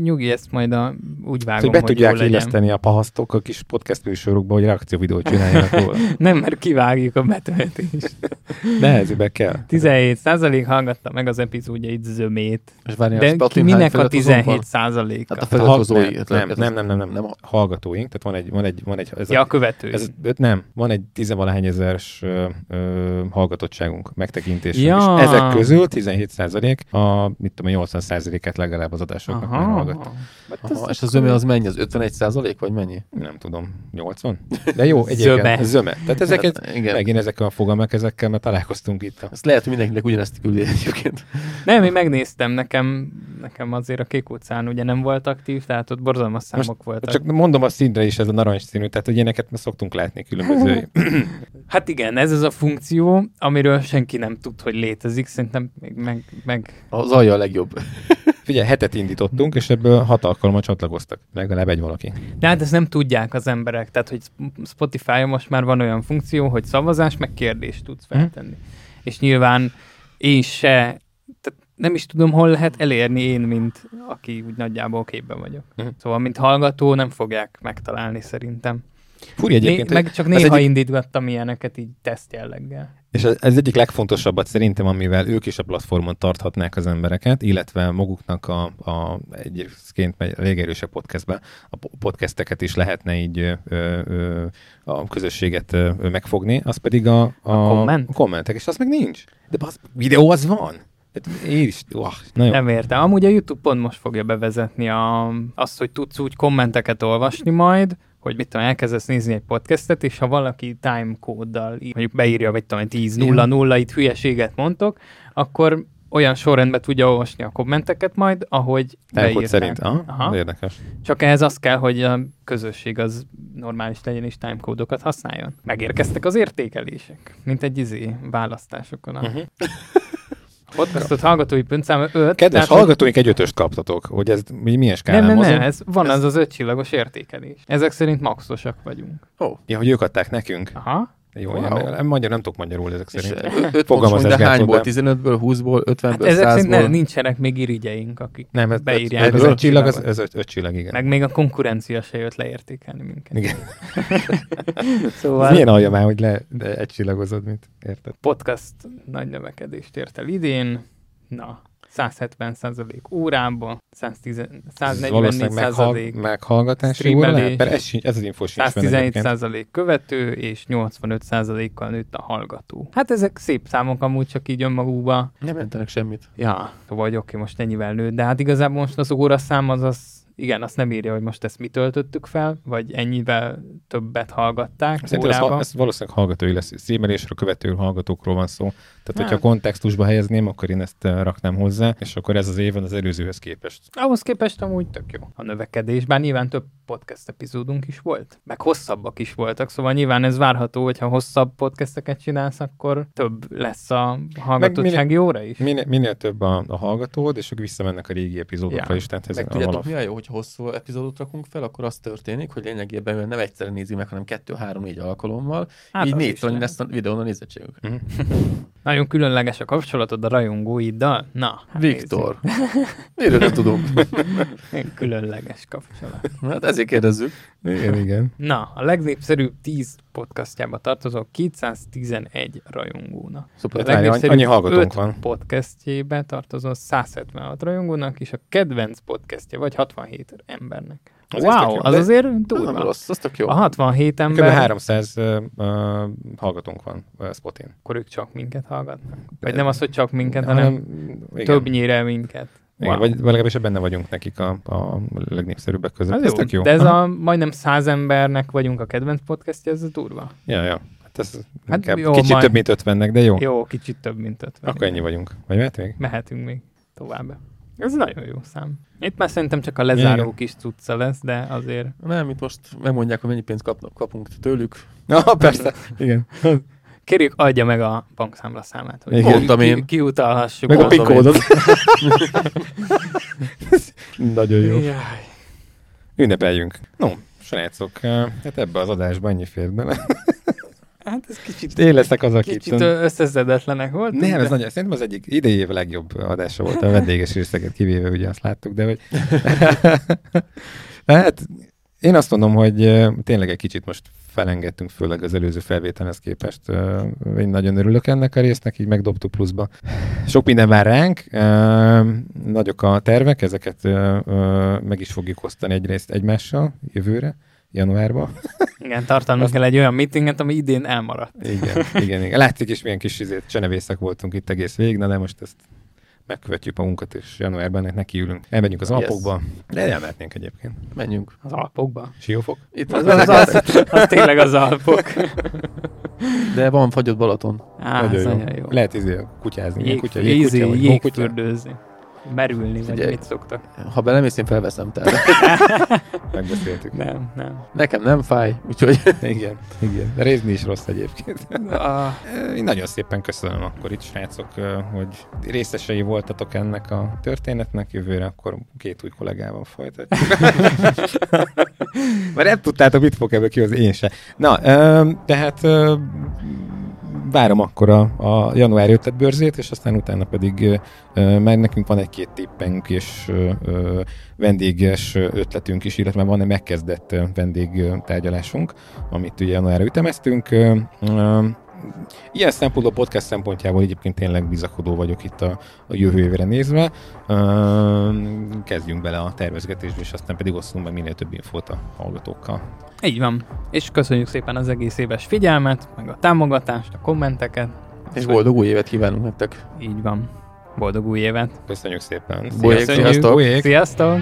Nyugi, ezt majd a, úgy vágom, Hogy be hogy tudják illeszteni a pahasztok a kis podcast műsorukba, hogy reakcióvideót csináljanak róla. Nem, mert kivágjuk a betöltést. Nehezűbe kell. 17% hallgatta meg az epizódjait zömét. És várni De ki, minek a 17 százaléka? Hát a Ha- feliratkozói. nem, nem, nem, nem, nem, nem, hallgatóink, tehát van egy, van egy, van egy ez Ja, a a, követői. ez, nem, van egy tizenvalahány ezeres ö, ö, hallgatottságunk, megtekintésünk, Ja. és ezek közül 17 százalék, a, mit tudom, 80 százalékát legalább az adásoknak már hallgat. Hát Aha, és az zöme az mennyi? Az 51 százalék, vagy mennyi? Nem tudom, 80? De jó, egyébként Zöme. zöme. Tehát ezeket, Hát, igen. megint ezek a fogalmak, ezekkel mert találkoztunk itt. A... Ezt lehet, hogy mindenkinek ugyanezt küldi egyébként. Nem, én megnéztem, nekem, nekem azért a Kék utcán ugye nem volt aktív, tehát ott borzalmas számok Most voltak. Csak mondom a színre is ez a narancsszínű, tehát hogy ilyeneket szoktunk látni különböző. Hát igen, ez az a funkció, amiről senki nem tud, hogy létezik, szerintem meg, meg, meg Az alja a legjobb. Figyelj, hetet indítottunk, és ebből hat alkalommal csatlakoztak. Legalább egy valaki. De hát ezt nem tudják az emberek, tehát hogy Spotify-on most már van olyan funkció, hogy szavazás, meg kérdést tudsz Mhm. feltenni. És nyilván én se, nem is tudom, hol lehet elérni én, mint aki úgy nagyjából képben vagyok. Mhm. Szóval, mint hallgató nem fogják megtalálni szerintem. Furi egyébként, Né- meg csak néha egyik- indítgattam ilyeneket így teszt jelleggel. És ez egyik legfontosabbat szerintem, amivel ők is a platformon tarthatnák az embereket, illetve maguknak a, a egyébként egy elég erősebb podcastben a po- podcasteket is lehetne így ö, ö, a közösséget ö, megfogni, az pedig a, a, A komment? a kommentek, és az meg nincs. De az videó az van. Tehát Én is, oh, na jó. Nem értem. Amúgy a YouTube pont most fogja bevezetni a, azt, hogy tudsz úgy kommenteket olvasni majd, hogy mit tudom, elkezdesz nézni egy podcastet, és ha valaki timecode-dal mondjuk beírja, vagy tudom, 10 0 0 itt hülyeséget mondtok, akkor olyan sorrendben tudja olvasni a kommenteket majd, ahogy beírták. szerint. Aha. Aha. Érdekes. Csak ehhez az kell, hogy a közösség az normális legyen és timecode-okat használjon. Megérkeztek az értékelések, mint egy izé választásokon. A Uh-huh. podcastot hallgatói pontszám 5. Kedves hallgatóink, egy ötöst kaptatok, hogy ez mi- milyen skálán Nem, nem, nem, ez, van Ez- az az ötcsillagos értékelés. Ezek szerint maxosak vagyunk. Ó, Ja, hogy ők adták nekünk. Aha. Jó, Wow. nem, magyar nem tudok magyarul ezek és szerint. 5 pont Fogalmazás de hányból? gátlódás. 15-ből, 20-ból, 50-ből, Hát ezek szerint ne, 100-ból? nincsenek még irigyeink, akik Nem, ez, beírják. ez, ez öt csillag, az, ötcsillagot. ez öt, öt csillag, igen. Meg még a konkurencia se jött leértékelni minket. Igen. Szóval Milyen alja már, hogy le, egy csillagozod, mint érted? podcast nagy növekedést ért el idén. Na, 170 százalék órában, 110, Ez 144 százalék meghall, meghallgatási óra lehet? Mert ez, ez az info sincs fenn 117 egyébként. százalék követő, és 85 százalékkal nőtt a hallgató. Hát ezek szép számok amúgy csak így önmagukba. Nem jelentenek semmit. Ja, hogy oké, most ennyivel nőtt, de hát igazából most az óraszám az, az igen, azt nem írja, hogy most ezt mi töltöttük fel, vagy ennyivel többet hallgatták Szerintem ez, ha- valószínűleg hallgatói lesz. Streamelésről követő hallgatókról van szó. Tehát, Hát. hogyha kontextusba helyezném, akkor én ezt eh, raknám hozzá, és akkor ez az év az előzőhöz képest. Ahhoz képest amúgy tök jó a növekedés, bár nyilván több podcast epizódunk is volt, meg hosszabbak is voltak, szóval nyilván ez várható, hogyha hosszabb podcasteket csinálsz, akkor több lesz a hallgatottsági óra is. Minél, minél több a, a hallgatód, és ők visszamennek a régi epizódokra Ja. is. Tehát ez Meg tudjátok, mi a jó, hogy hosszú epizódot rakunk fel, akkor az történik, hogy lényegében mivel nem egyszerre nézi meg, hanem kettő, három, négy alkalommal. Hát így négy lesz a videón a nézettségük. Mhm. Nagyon különleges a kapcsolatod a rajongóiddal? Na, hát Viktor, miről nem tudunk? Különleges kapcsolat. Hát ezért kérdezzük. Igen, igen. Na, a legnépszerűbb 10 podcastjába tartozó 211 rajongónak. Szuper. A várj, annyi- legnépszerűbb annyi hallgatónk van. podcastjébe tartozó 176 rajongónak, és a kedvenc podcastja, vagy 67 embernek. Az wow, jó. az azért Nem durva. rossz, az tök jó. A 67 Kb. ember, 300 uh, hallgatónk van uh, Spotin. akkor ők csak minket hallgatnak. Vagy nem az, hogy csak minket, Hanem, hanem igen. többnyire minket. Igen, Wow. vagy, vagy legalábbis benne vagyunk nekik a, a legnépszerűbbek között. Az Ez jó. tök jó. De ez Aha. a majdnem 100 embernek vagyunk a kedvenc podcastja, ez durva. Ja, ja. Hát ez Hát jó, kicsit majd- több, mint 50-nek, de jó. Jó, kicsit több, mint 50. Akkor ennyi vagyunk. Vagy mehet még? Mehetünk még tovább. Ez nagyon jó szám. Itt már szerintem csak a lezáró Igen. kis cucca lesz, de azért Nem, itt most megmondják, hogy mennyi pénzt kapnak, kapunk tőlük. Ja, persze. Igen. kérjük, adja meg a bankszámla számát, hogy Igen. Mondtam ki, én. kiutalhassuk. Meg a PIN kódot. Nagyon jó. Jaj. Ünnepeljünk. No, srácok, hát ebbe az adásba ennyi fér bele. Hát ez kicsit, Én leszek az, akit... kicsit összeszedetlenek volt. Nem, ez nagyon, szerintem az egyik idei év legjobb adása volt a vendéges részeket kivéve, ugye azt láttuk, de hogy... hát én azt mondom, hogy tényleg egy kicsit most felengedtünk, főleg az előző felvételhez képest. Én nagyon örülök ennek a résznek, így megdobtuk pluszba. Sok minden vár ránk, nagyok a tervek, ezeket meg is fogjuk osztani egyrészt egymással jövőre, januárban. Igen, tartanunk kell egy olyan meetinget, ami idén elmaradt. Igen, igen, igen. Látszik is, milyen kis izét, csenevészek voltunk itt egész végig, na de most ezt megkövetjük magunkat, és januárban ennek nekiülünk. Elmegyünk az Yes. Alpokba, de elmehetnénk egyébként. Menjünk. Az Alpokba. Siófok? Itt Az, van, az, az, az tényleg az Alpok. de van fagyott Balaton. Á, ez nagyon jó. Lehet izé kutyázni. Jég, kutya, jég, jégkutya, vagy jégfürdőzni. Merülni, vagy Figyelj. mit szoktak. Ha belemész, én felveszem tehát. Megbeszéltük. Nem, nem. Nekem nem fáj, úgyhogy Igen, igen. De rézni is rossz egyébként. A, Én nagyon szépen köszönöm akkor itt, srácok, hogy részesei voltatok ennek a történetnek. Jövőre akkor két új kollégával folytatjuk. Mert nem tudtátok, mit fog ebből kihozni, én se. Na, tehát ö, várom akkor a, a január ötletbőrzét, és aztán utána pedig mert nekünk van egy-két tippünk és vendéges ötletünk is, illetve van egy megkezdett vendégtárgyalásunk, amit ugye januárra ütemeztünk. Ilyen szempontból, podcast szempontjából egyébként tényleg bizakodó vagyok itt a, a jövő évre nézve. Kezdjünk bele a tervezgetésbe, és aztán pedig osszunk meg minél több infót a hallgatókkal. Így van. És köszönjük szépen az egész éves figyelmet, meg a támogatást, a kommenteket. És boldog új évet kívánunk nektek. Így van. Boldog új évet. Köszönjük szépen. Sziasztok. Sziasztok.